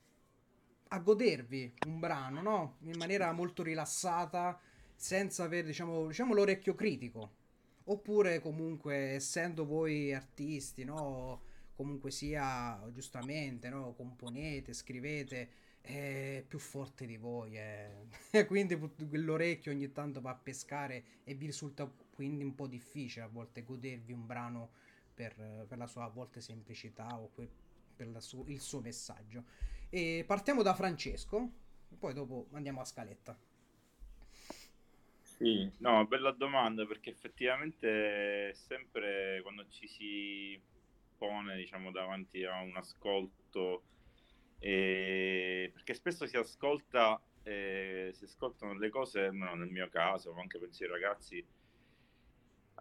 a godervi un brano, no? In maniera molto rilassata, senza avere diciamo, diciamo l'orecchio critico. Oppure comunque essendo voi artisti, no? Comunque sia giustamente, no? Componete, scrivete, è più forte di voi. Eh. [LAUGHS] Quindi l'orecchio ogni tanto va a pescare e vi risulta quindi un po' difficile a volte godervi un brano per, per la sua a volte semplicità o que- per su- il suo messaggio. E partiamo da Francesco, poi dopo andiamo a scaletta. Sì, no, bella domanda perché effettivamente sempre quando ci si pone diciamo davanti a un ascolto eh, perché spesso si ascolta eh, si ascoltano le cose no, nel mio caso ma anche penso ai ragazzi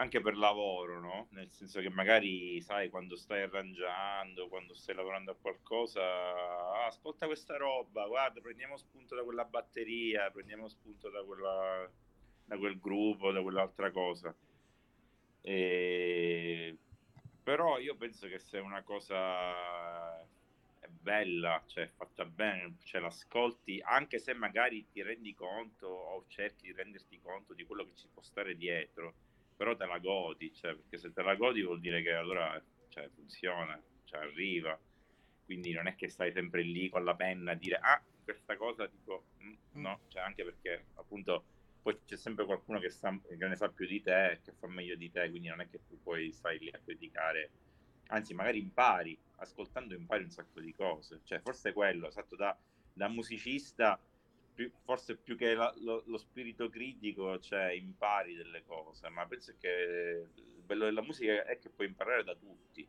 anche per lavoro, no? Nel senso che magari, sai, quando stai arrangiando, quando stai lavorando a qualcosa, ah, ascolta questa roba, guarda, prendiamo spunto da quella batteria, prendiamo spunto da, quella, da quel gruppo, da quell'altra cosa. E... Però io penso che se una cosa è bella, cioè fatta bene, cioè l'ascolti, anche se magari ti rendi conto o cerchi di renderti conto di quello che ci può stare dietro, però te la godi, cioè, perché se te la godi vuol dire che allora cioè, funziona, cioè, arriva, quindi non è che stai sempre lì con la penna a dire ah, questa cosa tipo, mm, no, cioè, anche perché appunto poi c'è sempre qualcuno che, sa, che ne sa più di te, che fa meglio di te, quindi non è che tu poi stai lì a criticare, anzi magari impari, ascoltando impari un sacco di cose, cioè forse quello, esatto, da, da musicista più, forse più che la, lo, lo, spirito critico, cioè impari delle cose, ma penso che il bello della musica è che puoi imparare da tutti.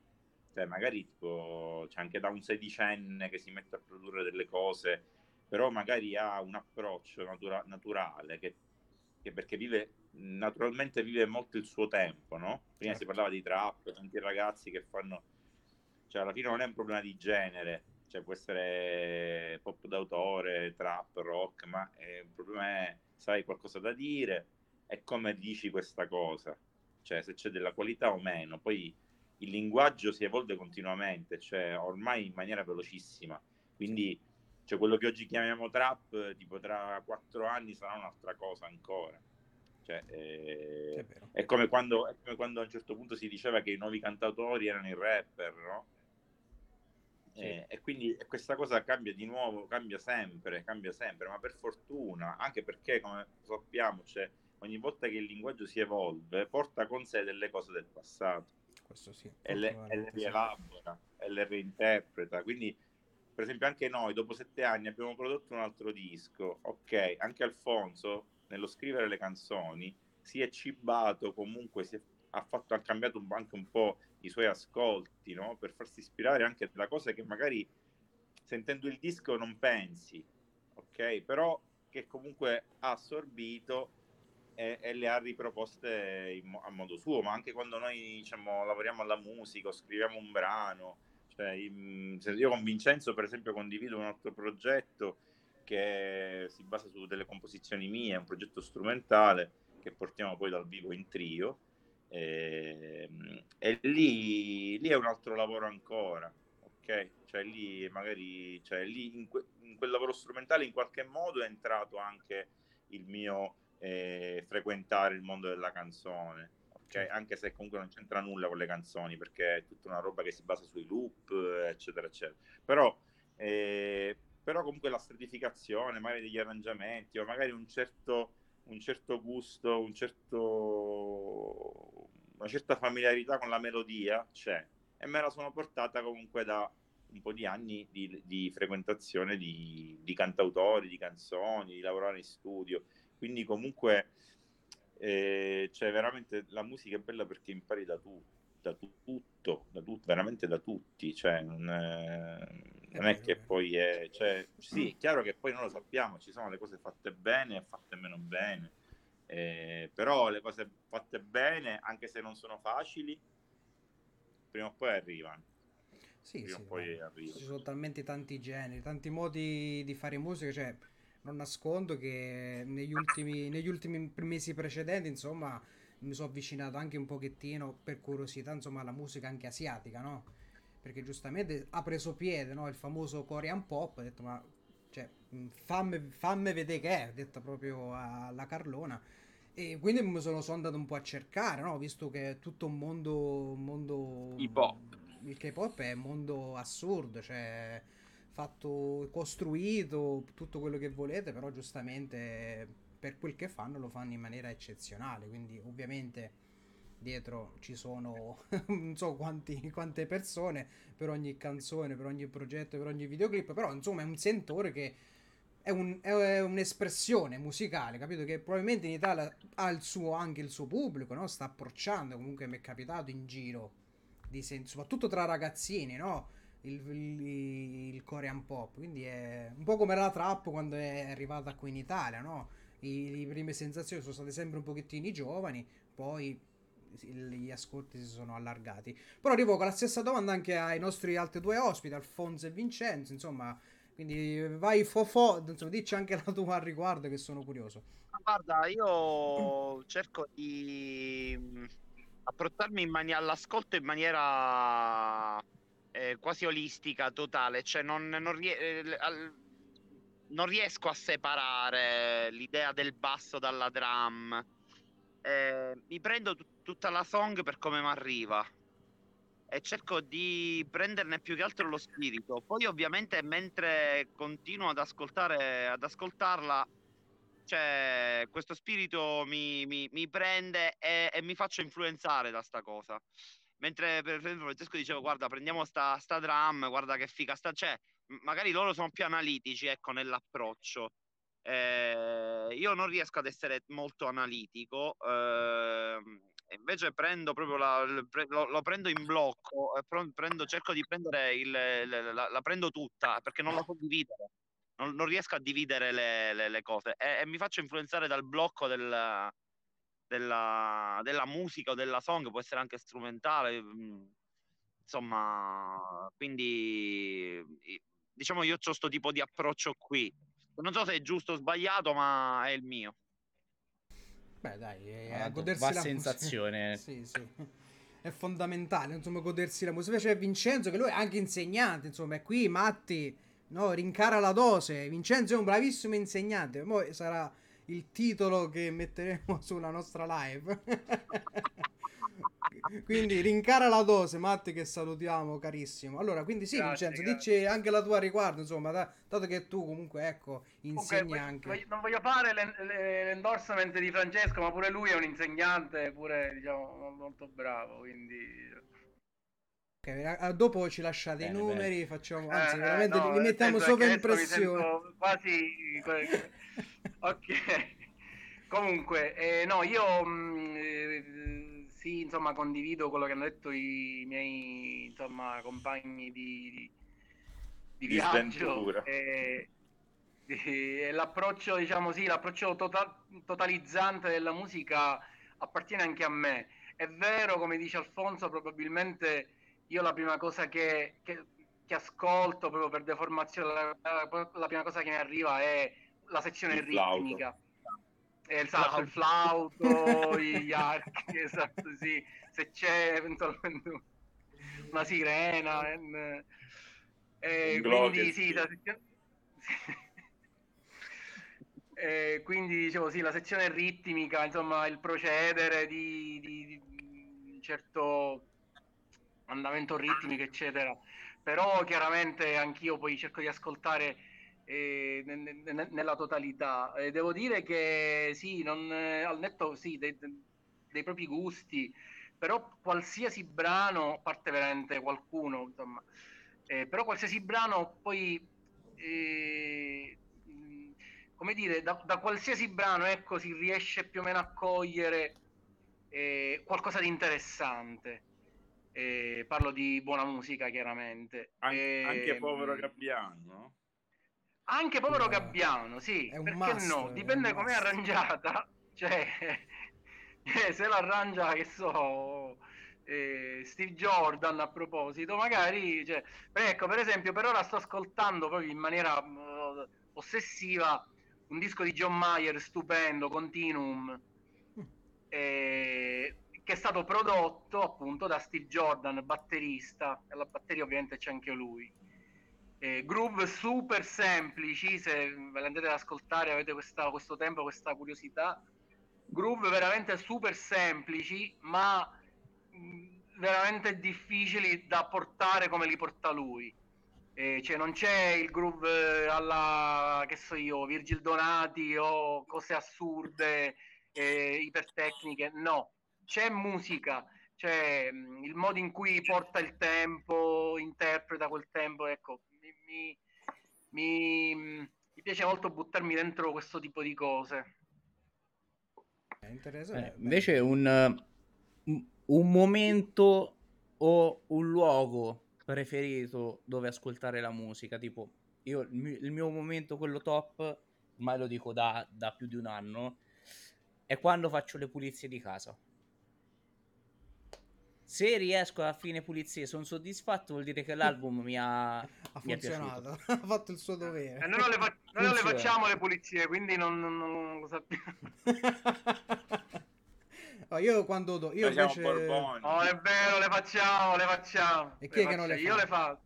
Cioè, magari tipo, c'è anche da un sedicenne che si mette a produrre delle cose, però magari ha un approccio natura- naturale che, che, perché vive naturalmente vive molto il suo tempo, no? Prima certo. si parlava di trap, tanti ragazzi che fanno cioè alla fine non è un problema di genere, cioè può essere pop d'autore, trap, rock, ma il problema è, sai qualcosa da dire e come dici questa cosa, cioè se c'è della qualità o meno, poi il linguaggio si evolve continuamente, cioè ormai in maniera velocissima, quindi cioè, quello che oggi chiamiamo trap, tipo tra quattro anni sarà un'altra cosa ancora. Cioè, eh, è, è, come quando, è come quando a un certo punto si diceva che i nuovi cantautori erano i rapper, no? Sì. Eh, e quindi questa cosa cambia di nuovo, cambia sempre, cambia sempre, ma per fortuna, anche perché come sappiamo, cioè, ogni volta che il linguaggio si evolve, porta con sé delle cose del passato. Sì. E le, e le rielabora, e le reinterpreta. Quindi, per esempio, anche noi dopo sette anni abbiamo prodotto un altro disco. Ok, anche Alfonso, nello scrivere le canzoni, si è cibato, comunque si è, ha, fatto, ha cambiato anche un po' i suoi ascolti, no? per farsi ispirare anche da cose che magari sentendo il disco non pensi, ok? Però che comunque ha assorbito e, e le ha riproposte in, a modo suo, ma anche quando noi diciamo, lavoriamo alla musica scriviamo un brano, cioè, io con Vincenzo per esempio condivido un altro progetto che si basa su delle composizioni mie, un progetto strumentale che portiamo poi dal vivo in trio e, ehm, e lì, lì, è un altro lavoro ancora, ok? Cioè lì magari, cioè lì in, que, in, quel lavoro strumentale in qualche modo è entrato anche il mio eh, frequentare il mondo della canzone, ok? Anche se comunque non c'entra nulla con le canzoni perché è tutta una roba che si basa sui loop, eccetera, eccetera. Però, eh, però comunque la stratificazione, magari degli arrangiamenti o magari un certo un certo gusto, un certo, una certa familiarità con la melodia c'è e me la sono portata comunque da un po' di anni di, di frequentazione di, di, cantautori, di canzoni, di lavorare in studio. Quindi comunque eh, cioè veramente la musica è bella perché impari da, tu, da tutto, da tutto, veramente da tutti. Cioè, non, è, non è che poi è, cioè, sì, è chiaro che poi non lo sappiamo, ci sono le cose fatte bene e fatte meno bene, eh, però le cose fatte bene, anche se non sono facili, prima o poi arrivano. Sì, prima sì, poi arrivano. Ci sono talmente tanti generi, tanti modi di fare musica, cioè non nascondo che negli ultimi, negli ultimi mesi precedenti, insomma, mi sono avvicinato anche un pochettino per curiosità, insomma, alla musica anche asiatica, no? Perché giustamente ha preso piede no? il famoso Korean pop, ha detto ma cioè, fammi, fammi vedere che è, detta proprio alla Carlona. E quindi mi sono, sono andato un po' a cercare, no? Visto che è tutto un mondo... Un mondo. Il K-pop è un mondo assurdo, cioè fatto, costruito, tutto quello che volete, però giustamente per quel che fanno lo fanno in maniera eccezionale, quindi ovviamente dietro ci sono [LAUGHS] non so quanti, quante persone per ogni canzone, per ogni progetto, per ogni videoclip, però insomma è un sentore che è, un, è un'espressione musicale, capito? Che probabilmente in Italia ha il suo, anche il suo pubblico, no? Sta approcciando, comunque mi è capitato in giro, sen- soprattutto tra ragazzini, no? Il, il, il, Korean pop, quindi è un po' come la trap quando è arrivata qui in Italia, no? Le prime sensazioni sono state sempre un pochettino giovani, poi gli ascolti si sono allargati. Però rivolgo la stessa domanda anche ai nostri altri due ospiti, Alfonso e Vincenzo, insomma, quindi vai fofo, insomma, dici anche la tua al riguardo che sono curioso. Guarda, io cerco di mm, approcciarmi in mani- all'ascolto in maniera eh, quasi olistica, totale, cioè non, non, rie- eh, al- non riesco a separare l'idea del basso dalla drum. Eh, mi prendo t- tutta la song per come mi arriva e cerco di prenderne più che altro lo spirito. Poi ovviamente mentre continuo ad ascoltare ad ascoltarla cioè questo spirito mi, mi, mi prende e, e, mi faccio influenzare da sta cosa. Mentre per esempio Francesco diceva guarda prendiamo sta, sta drum, guarda che figa sta, cioè magari loro sono più analitici ecco nell'approccio. Eh, io non riesco ad essere molto analitico. Eh, invece prendo proprio la, lo, lo, prendo in blocco, prendo, cerco di prendere il, la, la, prendo tutta perché non la so dividere, non, non riesco a dividere le, le, le cose e, e, mi faccio influenzare dal blocco del, della, della, musica o della song, può essere anche strumentale, mm, insomma, quindi diciamo io ho questo tipo di approccio qui. Non so se è giusto o sbagliato, ma è il mio. Beh, dai, è Ah, a godersi la sensazione. [LAUGHS] sì, sì. È fondamentale, insomma, godersi la musica. C'è Vincenzo, che lui è anche insegnante, insomma, è qui, Matti, no, rincara la dose. Vincenzo è un bravissimo insegnante. Poi sarà il titolo che metteremo [LAUGHS] sulla nostra live. [LAUGHS] [LAUGHS] quindi rincara la dose, Matti, che salutiamo, carissimo. Allora, quindi sì, Grazie, Vincenzo, grazie. dici anche la tua riguardo, insomma, da- dato che tu comunque, ecco, Comunque, insegni voglio- anche. voglio- non voglio fare l'en- le- l'endorsement di Francesco, ma pure lui è un insegnante, pure diciamo molto bravo, quindi Ok, eh, dopo ci lasciate i Bene, numeri, facciamo, Eh, anzi, eh, veramente no, li mettiamo sopra sento quasi [LAUGHS] ok. Comunque, eh, no, io mh, eh, sì, insomma, condivido quello che hanno detto i miei insomma, compagni di, di, di viaggio. E, e l'approccio, diciamo sì, l'approccio tota- totalizzante della musica appartiene anche a me. È vero, come dice Alfonso, probabilmente io la prima cosa che, che- che ascolto proprio per deformazione, la, la- prima cosa che mi arriva è la sezione Il flauto. Esatto, il flauto, gli archi, [LAUGHS] esatto, sì. Se c'è eventualmente una sirena. eh, eh, quindi sì, la sezione... Eh, quindi dicevo sì, la sezione ritmica, insomma, il procedere di, di- di un certo andamento ritmico, eccetera. Però chiaramente anch'io poi cerco di ascoltare eh, ne- ne- ne- nella totalità. Eh, devo dire che sì, non, eh, al netto sì, dei, dei propri gusti, però qualsiasi brano, a parte veramente qualcuno, insomma, eh, però qualsiasi brano poi, eh, mh, come dire, da, da qualsiasi brano, ecco, si riesce più o meno a cogliere eh, qualcosa di interessante. Eh, parlo di buona musica, chiaramente. An- Eh, anche povero Gabbiano, no? Anche povero Gabbiano, sì, è un perché no? Dipende come è arrangiata, [LAUGHS] cioè eh, se l'arrangia, che so, eh, Steve Jordan a proposito, magari, cioè, ecco, per esempio, per ora sto ascoltando proprio in maniera eh, ossessiva un disco di John Mayer stupendo, Continuum, [LAUGHS] eh, che è stato prodotto appunto da Steve Jordan, batterista, e alla batteria ovviamente c'è anche lui. Eh, groove super semplici, se ve le andate ad ascoltare avete questa, questo tempo, questa curiosità, groove veramente super semplici, ma mh, veramente difficili da portare come li porta lui. Eh, cioè non c'è il groove alla, che so io, Virgil Donati o cose assurde, eh, ipertecniche, no, c'è musica, c'è mh, il modo in cui porta il tempo, interpreta quel tempo, ecco, mi, mi, mi piace molto buttarmi dentro questo tipo di cose. È interessante. Eh, invece un, un momento o un luogo preferito dove ascoltare la musica, tipo io il mio, il mio momento quello top, ormai lo dico da, da più di un anno, è quando faccio le pulizie di casa se riesco a fine pulizie sono soddisfatto vuol dire che l'album mi ha, [LAUGHS] ha mi è funzionato, [LAUGHS] ha fatto il suo dovere. Eh, noi non le, fa- noi non le facciamo le pulizie, quindi non, non, non lo sappiamo. No, [LAUGHS] io quando do, io Facciamo invece. Oh, è vero, le facciamo, le facciamo. E chi è Le che non le faccio- Io fa? le faccio.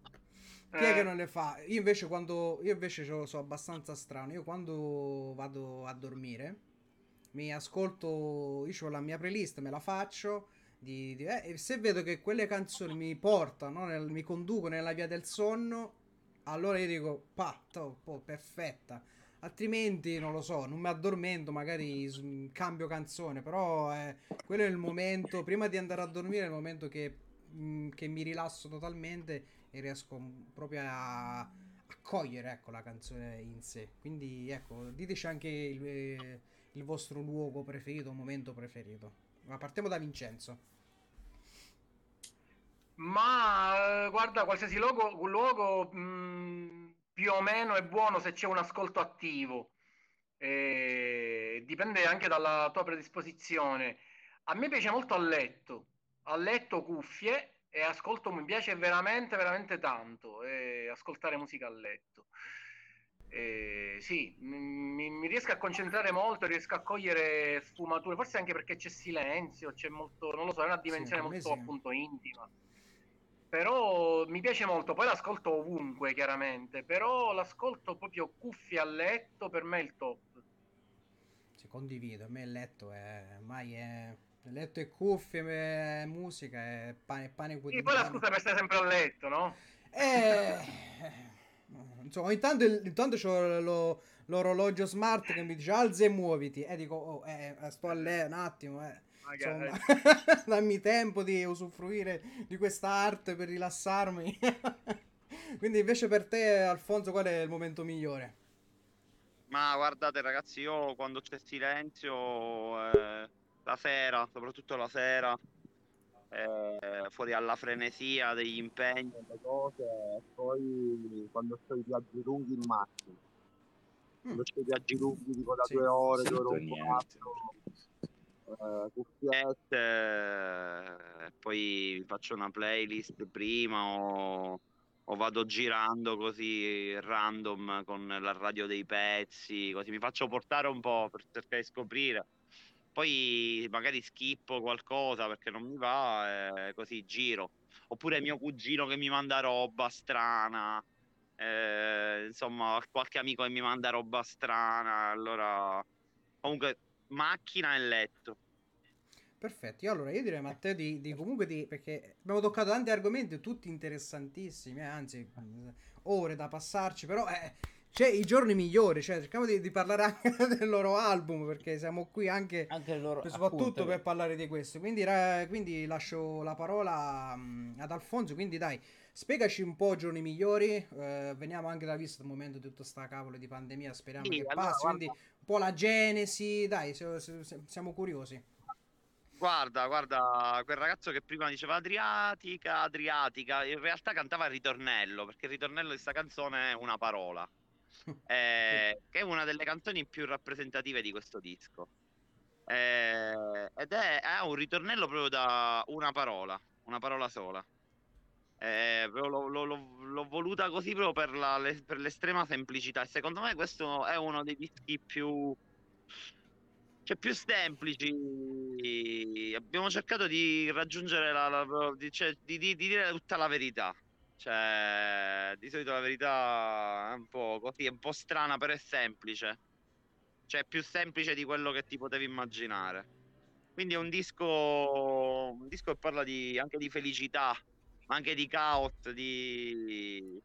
chi è che Eh, non le fa? Io invece quando io invece so, so abbastanza strano. Io quando vado a dormire mi ascolto, io ho la mia playlist, me la faccio di, di- eh, se vedo che quelle canzoni mi portano, nel- mi conducono nella via del sonno, allora io dico, pa, to- perfetta. Altrimenti non lo so, non mi addormento, magari cambio canzone, però eh, quello è il momento, prima di andare a dormire, è il momento che, mh, che mi rilasso totalmente e riesco mh, proprio a, a cogliere ecco, la canzone in sé. Quindi ecco, diteci anche il, eh, il vostro luogo preferito, momento preferito. Ma partiamo da Vincenzo. Ma eh, guarda, qualsiasi luogo, luogo mh, più o meno è buono se c'è un ascolto attivo. Eh, dipende anche dalla tua predisposizione. A me piace molto a letto, a letto cuffie e ascolto, mi piace veramente, veramente tanto eh, ascoltare musica a letto. Eh, sì, mi, mi riesco a concentrare molto, riesco a cogliere sfumature, forse anche perché c'è silenzio, c'è molto, non lo so, è una dimensione me molto sì. appunto intima. Però mi piace molto, poi l'ascolto ovunque chiaramente, però l'ascolto proprio cuffie a letto per me è il top. Sì, condivido, a me il letto è ormai è letto e cuffie, eh, musica è pane, pane quotidiano. poi la scusa per stare sempre a letto, no? Eh, insomma, intanto, il- intanto c'ho lo- l'orologio smart che mi dice alza e muoviti. E dico, oh, eh, sto a letto un attimo, eh. Magari. Insomma, [LAUGHS] [LAUGHS] dammi tempo di usufruire di questa arte per rilassarmi. [LAUGHS] Quindi invece per te, Alfonso, qual è il momento migliore? Ma guardate ragazzi, io quando c'è silenzio, eh, la sera, soprattutto la sera, eh, fuori alla frenesia degli impegni, delle cose, e poi quando sto i viaggi lunghi in macchina. Quando c'ho i viaggi lunghi tipo da Sì, due ore, due ore e un quarto, eh, cuffiette, eh, poi faccio una playlist prima o, o vado girando così random con la radio dei pezzi, così mi faccio portare un po' per cercare di scoprire. Poi magari schippo qualcosa perché non mi va e così giro. Oppure mio cugino che mi manda roba strana. eh, insomma, qualche amico che mi manda roba strana. Allora, comunque, macchina e letto. Perfetto, io allora io direi Matteo di, di comunque di, perché abbiamo toccato tanti argomenti tutti interessantissimi, eh, anzi eh, ore da passarci, però eh, c'è i giorni migliori, cioè cerchiamo di, di parlare anche [LAUGHS] del loro album perché siamo qui anche anche loro soprattutto appunto, per parlare di questo. Quindi, ra- quindi lascio la parola mm, ad Alfonso, quindi dai, spiegaci un po' giorni migliori, eh, veniamo anche da visto il momento di tutta sta cavolo di pandemia, speriamo Sì, che allora, passi, guarda. quindi un po' la genesi, dai, se- se- se- siamo curiosi. Guarda, guarda, quel ragazzo che prima diceva Adriatica, Adriatica, in realtà cantava il ritornello, perché il ritornello di questa canzone è una parola, [LAUGHS] eh, che è una delle canzoni più rappresentative di questo disco. Eh, ed è, ha un ritornello proprio da una parola, una parola sola. Eh, l'ho, l'ho- l'ho- voluta così proprio per, la- le- per l'estrema semplicità. E secondo me questo è uno dei dischi più, cioè, più semplici. Abbiamo cercato di raggiungere la, la- di, cioè, di- di- di dire tutta la verità. Cioè, di solito la verità è un po' così, è un po' strana, però è semplice. Cioè, è più semplice di quello che ti potevi immaginare. Quindi è un disco, un disco che parla anche di felicità, anche di caos, di...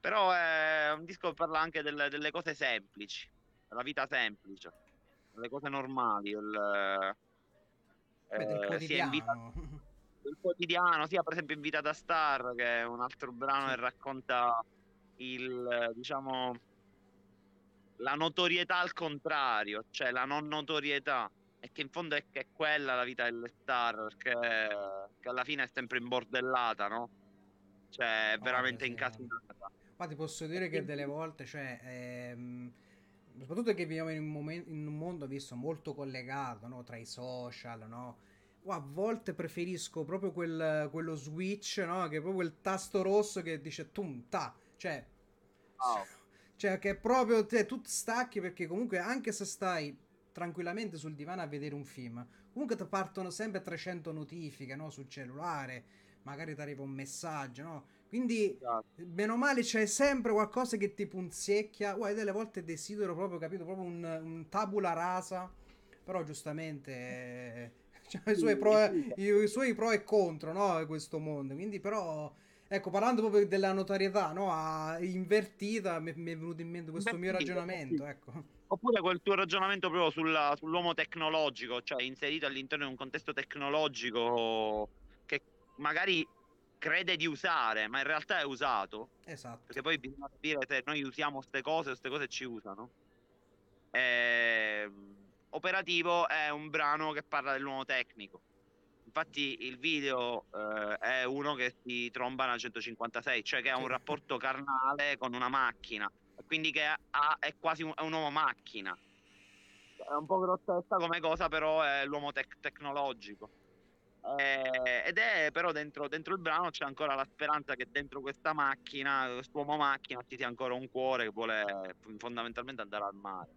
però è un disco che parla anche delle, delle cose semplici, della vita semplice, delle cose normali. Il, Beh, del eh, quotidiano. invita- il quotidiano, sia per esempio Invitata Star, che è un altro brano che racconta il, diciamo, la notorietà al contrario, cioè la non notorietà. E che in fondo è, che è quella la vita delle star, perché che alla fine è sempre imbordellata, no? Cioè, è veramente sì. incasinata. Ma ti posso dire che delle volte, cioè, ehm, soprattutto che viviamo in un, momen- in un mondo visto molto collegato, no? Tra i social, no? Oh, a volte preferisco proprio quel- quello switch, no? Che è proprio il tasto rosso che dice tum ta, cioè, Wow. cioè che proprio te, tu stacchi perché comunque anche se stai tranquillamente sul divano a vedere un film, comunque ti partono sempre 300 notifiche, no? Sul cellulare, magari ti arriva un messaggio, no? Quindi Esatto. Bene o male c'è sempre qualcosa che ti punzecchia. Guarda, delle volte desidero proprio, capito, proprio un, un tabula rasa. Però giustamente eh, c'ha i suoi, pro, i, i suoi pro e contro, no? Questo mondo. Quindi però, ecco, parlando proprio della notorietà, no? A- invertita, mi, mi è venuto in mente questo mio Invertita, ragionamento, ecco. Oppure quel tuo ragionamento proprio sulla- sull'uomo tecnologico, cioè inserito all'interno di un contesto tecnologico che magari crede di usare, ma in realtà è usato. Esatto. Perché poi bisogna capire se noi usiamo queste cose o queste cose ci usano. Ehm, Operativo è un brano che parla dell'uomo tecnico. Infatti il video eh, è uno che si tromba nel 156, cioè che ha un rapporto carnale con una macchina, e quindi che ha- è quasi un, è un uomo macchina. È un po' grossetta come cosa, però è l'uomo tec- tecnologico. Eh, ed è però dentro, dentro il brano c'è ancora la speranza che dentro questa macchina, quest'uomo macchina, ci sia ancora un cuore che vuole fondamentalmente andare al mare.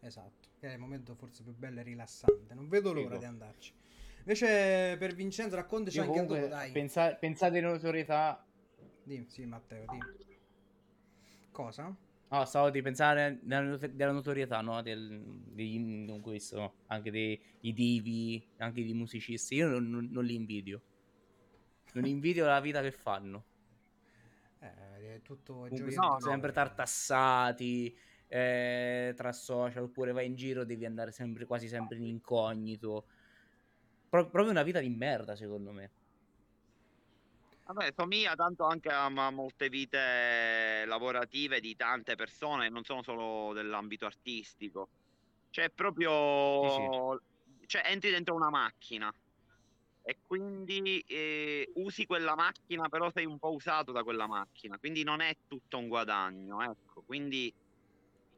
Esatto, che è il momento forse più bello e rilassante. Non vedo l'ora Figo. di andarci. Invece per Vincenzo raccontaci Io anche tu, dai. pensa- pensate in notorietà. Di, sì, Matteo, di. Cosa? No, stavo di pensare della, not- della notorietà, no? Del, degli, non questo, anche dei divi, anche di musicisti. Io non, non- non li invidio. Non invidio la vita che fanno. Eh, è tutto Comunque sono sempre tartassati eh, tra social, oppure vai in giro, devi andare sempre, quasi sempre in incognito. Pro- proprio una vita di merda, secondo me. Vabbè, somiglia tanto anche a ma- molte vite lavorative di tante persone, non sono solo dell'ambito artistico. Cioè, proprio... Cioè, entri dentro una macchina e quindi eh, usi quella macchina, però sei un po' usato da quella macchina, quindi non è tutto un guadagno, ecco. Quindi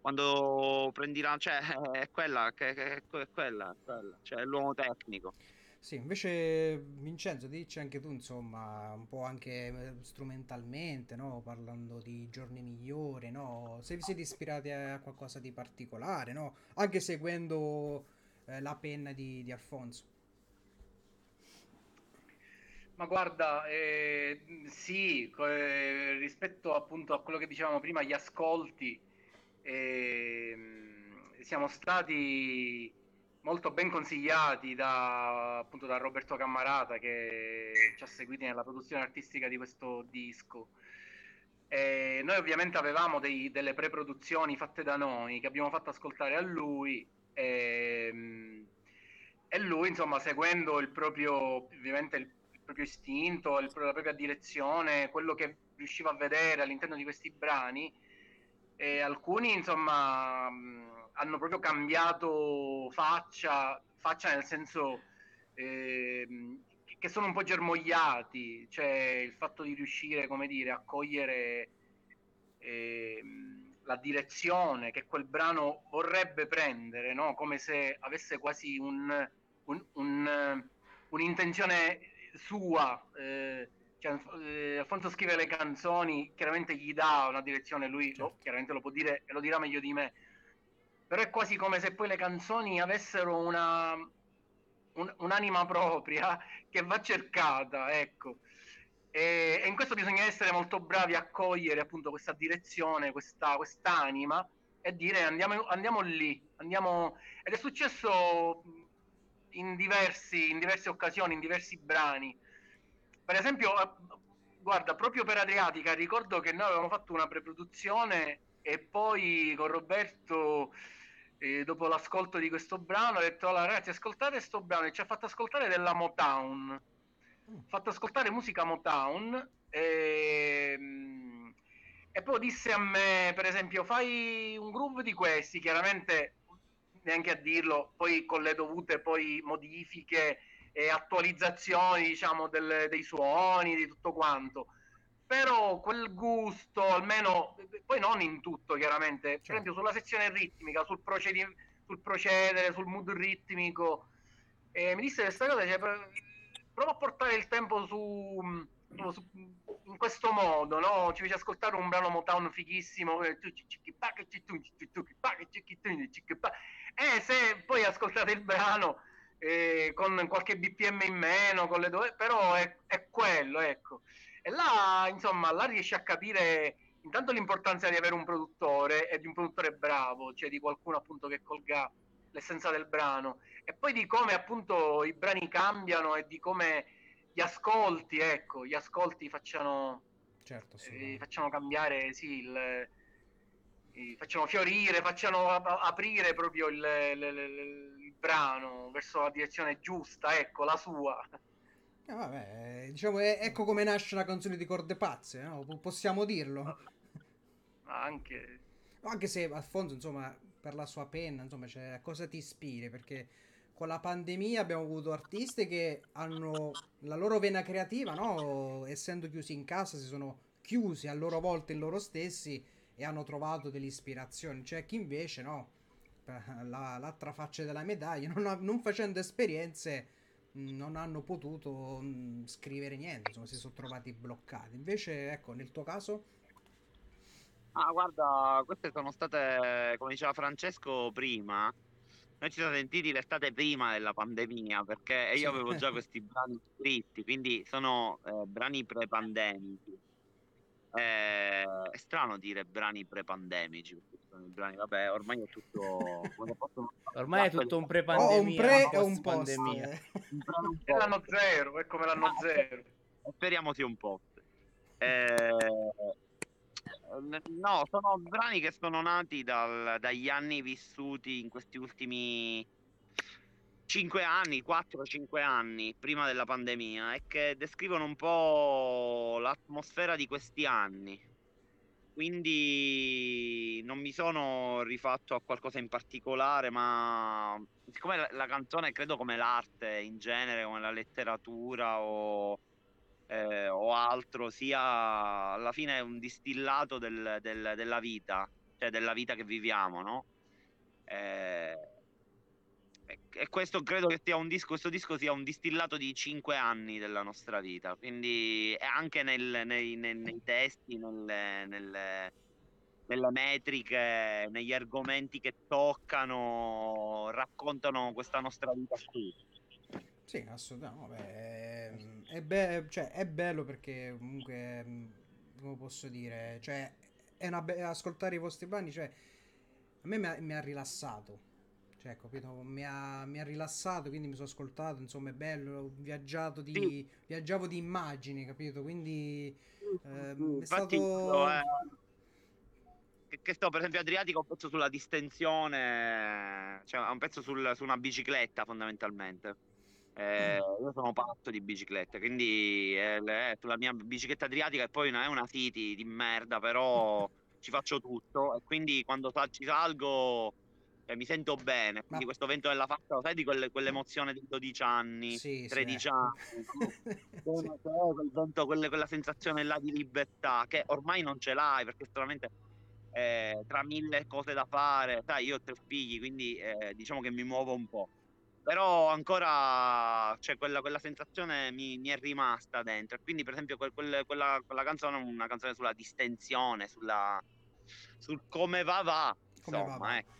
quando prendi la... cioè, [LAUGHS] è quella, è quella, è quella, cioè, è l'uomo tecnico. Sì, invece Vincenzo, dici anche tu, insomma, un po' anche eh, strumentalmente, no? Parlando di giorni migliori, no? Se vi siete ispirati a qualcosa di particolare, no? Anche seguendo eh, la penna di, di Alfonso. Ma guarda, eh, sì, eh, rispetto appunto a quello che dicevamo prima, gli ascolti, ehm, siamo stati molto ben consigliati da, appunto, da Roberto Cammarata che ci ha seguiti nella produzione artistica di questo disco. E noi ovviamente avevamo dei- delle pre-produzioni fatte da noi che abbiamo fatto ascoltare a lui ehm, e lui insomma seguendo il proprio il, proprio istinto, il- la propria direzione, quello che riusciva a vedere all'interno di questi brani e alcuni insomma hanno proprio cambiato faccia, faccia nel senso ehm, che sono un po' germogliati, cioè il fatto di riuscire, come dire, a cogliere ehm, la direzione che quel brano vorrebbe prendere, no? come se avesse quasi un, un- un, eh, un'intenzione sua. eh, cioè, eh, Alfonso scrive le canzoni, chiaramente gli dà una direzione, lui lo- Certo. chiaramente lo può dire e lo dirà meglio di me, però è quasi come se poi le canzoni avessero una, un- un'anima propria che va cercata, ecco. E, e in questo bisogna essere molto bravi a cogliere appunto questa direzione, questa quest'anima e dire andiamo, andiamo lì, andiamo... ed è successo in, diversi, in diverse occasioni, in diversi brani. Per esempio, eh, guarda, proprio per Adriatica ricordo che noi avevamo fatto una preproduzione e poi con Roberto e dopo l'ascolto di questo brano ha detto allora ragazzi ascoltate questo brano e ci ha fatto ascoltare della Motown. Ha fatto ascoltare musica Motown e, e poi disse a me per esempio fai un groove di questi chiaramente neanche a dirlo poi con le dovute poi modifiche e attualizzazioni diciamo del, dei suoni di tutto quanto però quel gusto, almeno, poi non in tutto chiaramente, certo. per esempio sulla sezione ritmica, sul, procedi- sul procedere, sul mood ritmico, eh, mi disse questa cosa, cioè, prova a portare il tempo su, su, in questo modo, no? ci fece ascoltare un brano Motown fighissimo, e se poi ascoltate il brano eh, con qualche BPM in meno, con le due, però è, è quello, ecco. E là, insomma, là riesci a capire intanto l'importanza di avere un produttore e di un produttore bravo, cioè di qualcuno appunto che colga l'essenza del brano e poi di come appunto i brani cambiano e di come gli ascolti, ecco, gli ascolti facciano, certo, sì, eh, facciano cambiare, sì, il, eh, facciano fiorire, facciano aprire proprio il, il, il, brano verso la direzione giusta, ecco, la sua. Eh, vabbè, diciamo, è, ecco come nasce la canzone di Corde Pazze, no? possiamo dirlo. Anche... Anche se Alfonso, insomma, per la sua penna, insomma, cioè, a cosa ti ispiri? Perché con la pandemia abbiamo avuto artisti che hanno la loro vena creativa, no? Essendo chiusi in casa, si sono chiusi a loro volta in loro stessi e hanno trovato delle ispirazioni. C'è chi invece, no? La, l'altra faccia della medaglia, [LAUGHS] non, non facendo esperienze non hanno potuto mh, scrivere niente, insomma, si sono trovati bloccati. Invece, ecco, nel tuo caso? Ah, guarda, queste sono state, come diceva Francesco prima, noi ci siamo sentiti l'estate prima della pandemia perché io avevo già questi brani scritti, quindi sono eh, brani pre-pandemici. Eh, è strano dire brani pre-pandemici, brani, vabbè, ormai è tutto. ormai è tutto un pre-pandemia. Oh, un pre e un post. Pandemia. [LAUGHS] è l'anno zero, è come l'anno zero. Speriamo sia un post. Eh, no, sono brani che sono nati dal, dagli anni vissuti in questi ultimi 5 anni, 4-5 anni prima della pandemia e che descrivono un po' l'atmosfera di questi anni. Quindi non mi sono rifatto a qualcosa in particolare, ma siccome la, la canzone credo come l'arte in genere, come la letteratura o, eh, o altro, sia alla fine un distillato del, del, della vita, cioè della vita che viviamo, no? Eh, e questo credo che sia un disco, questo disco sia un distillato di cinque anni della nostra vita, quindi anche nel, nei, nei, nei, testi, nelle, nelle, nelle, metriche, negli argomenti che toccano, raccontano questa nostra vita qui. Sì, assolutamente. Beh, è, be- cioè, è bello perché comunque, come posso dire, cioè, be- ascoltare i vostri brani, cioè, a me mi ha, mi ha rilassato cioè, capito? Mi ha, mi ha, rilassato, quindi mi sono ascoltato, insomma, è bello, ho viaggiato di, sì. viaggiavo di immagini, capito? Quindi eh, è stato... Eh, che sto, per esempio, Adriatico, un pezzo sulla distensione, cioè un pezzo sul, su una bicicletta, fondamentalmente. Eh, mm. io sono patto di biciclette, quindi è, è sulla mia bicicletta adriatica e poi non è una City di merda, però ci faccio tutto e quindi quando ci salgo mi sento bene. Quindi Ma... questo vento della faccia, sai di quelle, quell'emozione di 12 anni, sì, 13 sì. anni, sì. [LAUGHS] quel vento, quelle, quella sensazione là di libertà che ormai non ce l'hai perché solamente eh, tra mille cose da fare, sai, io ho tre figli, quindi eh, diciamo che mi muovo un po'. Però ancora cioè, quella, quella sensazione mi, mi, è rimasta dentro. Quindi, per esempio, quel, quella, quella canzone è una canzone sulla distensione, sulla, sul come va va. Insomma, come va, va. Ecco.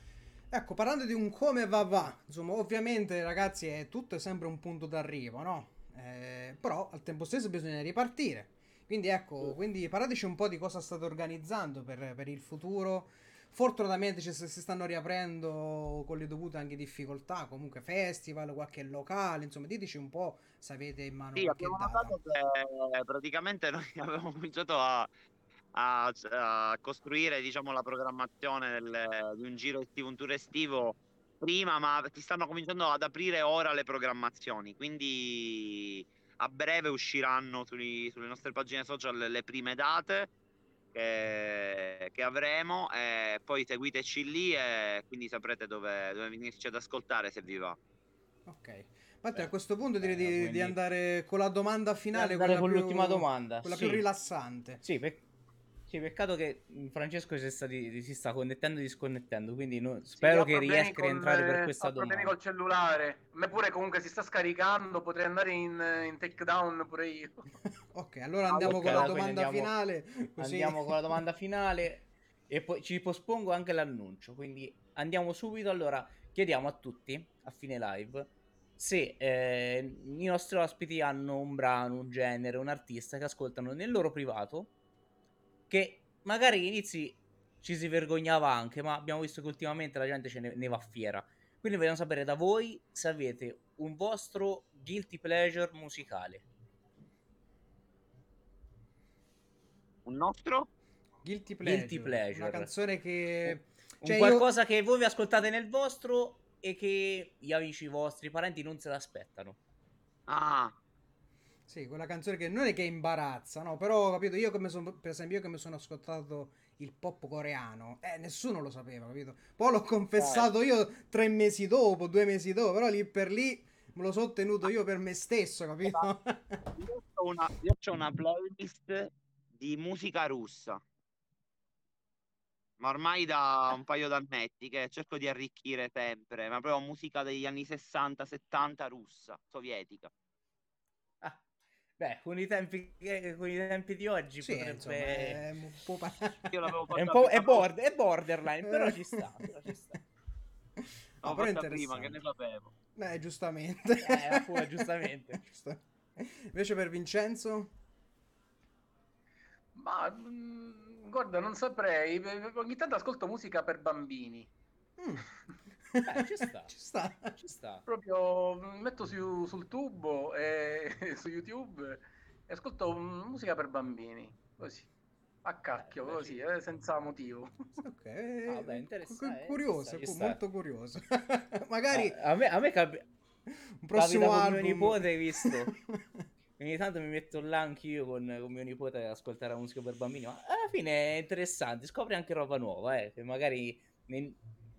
Ecco, parlando di un come va va, insomma, ovviamente ragazzi è tutto sempre un punto d'arrivo, no? eh, però al tempo stesso bisogna ripartire. Quindi ecco, quindi parlateci un po' di cosa state organizzando per, per il futuro. Fortunatamente ci, si stanno riaprendo con le dovute anche difficoltà, comunque festival, qualche locale, insomma, diteci un po' se avete in mano Sì, abbiamo notato che praticamente noi [LAUGHS] abbiamo cominciato a, a- a costruire, diciamo, la programmazione del- di un giro estivo, un tour estivo prima, ma ti stanno cominciando ad aprire ora le programmazioni, quindi a breve usciranno sui- sulle nostre pagine social le prime date che, che avremo e poi seguiteci lì e quindi saprete dove, dove venirci ad ascoltare se vi va. Ok. Infatti, a questo punto direi di, beh, di quindi- andare con la domanda finale, andare quella con più- l'ultima domanda, Quella sì. più rilassante. Sì, pe- sì, peccato che mm, Francesco si, sta di- si sta connettendo e disconnettendo, quindi no- Sì, spero ho che riesca a con, rientrare eh, per questa ho problemi domanda. col cellulare. A me pure comunque si sta scaricando, potrei andare in, in takedown pure io. [LAUGHS] Ok, allora Ah, andiamo ok, con la domanda andiamo- finale. Andiamo con la domanda finale e poi ci pospongo anche l'annuncio, quindi andiamo subito. Allora, chiediamo a tutti a fine live se eh, i nostri ospiti hanno un brano, un genere, un artista che ascoltano nel loro privato, che magari agli inizi ci si vergognava anche, ma abbiamo visto che ultimamente la gente ce ne, ne va fiera. Quindi vogliamo sapere da voi se avete un vostro guilty pleasure musicale. Un nostro? Guilty pleasure. Guilty pleasure. Una canzone che... Un Cioè, io- qualcosa che voi vi ascoltate nel vostro e che gli amici vostri, i parenti non se l'aspettano. Ah, Sì, quella canzone che non è che imbarazza, no? Però, capito, io come sono, per esempio, io che mi sono ascoltato il pop coreano, eh, nessuno lo sapeva, capito? Poi l'ho confessato io tre mesi dopo, due mesi dopo, però lì per lì me lo sono tenuto io per me stesso, capito? io ho una, io c'ho una playlist di musica russa. Ma ormai da un paio d'annetti che cerco di arricchire sempre, ma proprio musica degli anni 60-70 russa, sovietica. Beh, con i tempi, con i tempi di oggi Sì, potrebbe... insomma, è un po' pa- [LAUGHS] Io l'avevo [LAUGHS] È un po' è, prima- bord- è borderline, però ci sta, [LAUGHS] però ci sta. No, però prima, che interessante. ne sapevo. Eh, giustamente. Eh, appunto, giustamente. Invece per Vincenzo? Ma mm, guarda, non saprei. Ogni tanto ascolto musica per bambini. Mm. Eh, ci sta. [LAUGHS] Ci sta. Ci sta. Proprio mi metto su- sul tubo e [LAUGHS] su YouTube e ascolto mm, musica per bambini. Così. A cacchio, beh, così, sì. eh, senza motivo. Ok, Ah, beh, interessante, cu- curioso, ci sta, ci sta. molto curioso. [LAUGHS] Magari Ah, a me, a me capi- un prossimo capita album. mio nipote, hai visto? Ogni tanto mi metto là anch'io con, con mio nipote ad ascoltare la musica per bambini, ma alla fine è interessante, scopri anche roba nuova, eh, che magari ne-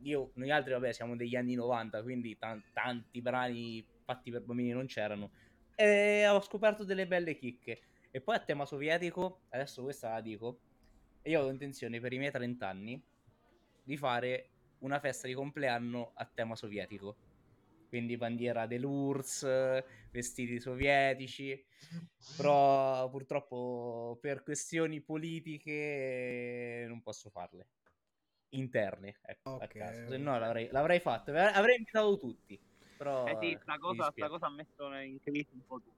io, noi altri, vabbè, siamo degli anni 90, quindi tan- tanti brani fatti per bambini non c'erano, e ho scoperto delle belle chicche. E poi a tema sovietico, adesso questa la dico, e io ho intenzione per i miei 30 anni di fare una festa di compleanno a tema sovietico. Quindi bandiera dell'URSS, vestiti sovietici, però purtroppo per questioni politiche non posso farle. Interne, ecco, a Ok, caso. Se no l'avrei, l'avrei fatto, avrei invitato tutti. Però Eh sì, sta cosa, sta cosa ha messo in crisi un po' tutti.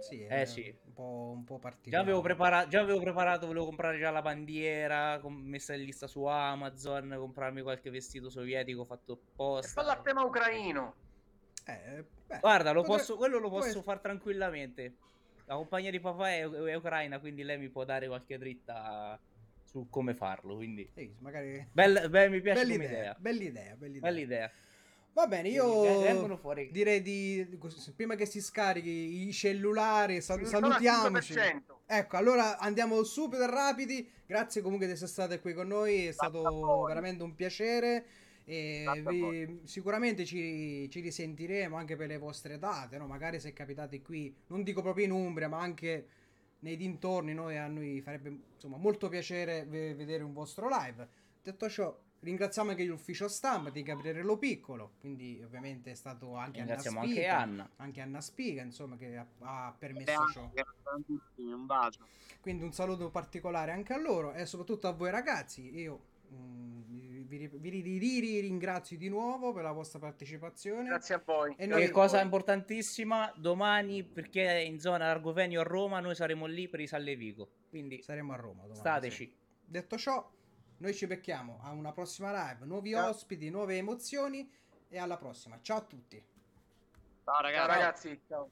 Sì, Eh, è sì. Un po', un po' Già particolare. avevo, preparato, già avevo preparato, volevo comprare già la bandiera, com- messa in lista su Amazon, comprarmi qualche vestito sovietico fatto E apposta. falla a tema ucraino. Eh, beh, Guarda, lo potre- posso, quello lo posso essere- fare tranquillamente. La compagnia di papà è, è ucraina, quindi lei mi può dare qualche dritta su come farlo. Quindi, Sì, magari... bella, beh, mi piace Bella idea, idea. bella idea, bella idea. Bella idea. Va bene, io vengono fuori- direi di prima che si scarichi i cellulari, sal- salutiamoci. 5%. Ecco, allora andiamo subito rapidi. Grazie comunque di essere state qui con noi, è stato veramente un piacere. E vi- sicuramente ci, ci risentiremo anche per le vostre date, no? Magari se capitate qui, non dico proprio in Umbria, ma anche nei dintorni, noi, a noi farebbe insomma molto piacere ve- vedere un vostro live. Detto ciò, ringraziamo anche l'ufficio stampa di Gabriele Lo Piccolo, quindi ovviamente è stato anche Anna Ringraziamo anche Anna. anche Anna Spiga, insomma, che ha, ha permesso ciò. un bacio. Quindi un saluto particolare anche a loro e soprattutto a voi ragazzi. Io mm, vi, vi ri- ringrazio di nuovo per la vostra partecipazione. Grazie a voi. E E noi- cosa importantissima, domani, perché è in zona Argovenio a Roma, noi saremo lì per i Sallevico. Quindi Saremo a Roma domani. stateci. sì. Detto ciò, noi ci becchiamo a una prossima live, nuovi Ciao. ospiti, nuove emozioni e alla prossima. Ciao a tutti. Ciao Ciao ragazzi. ragazzi. Ciao.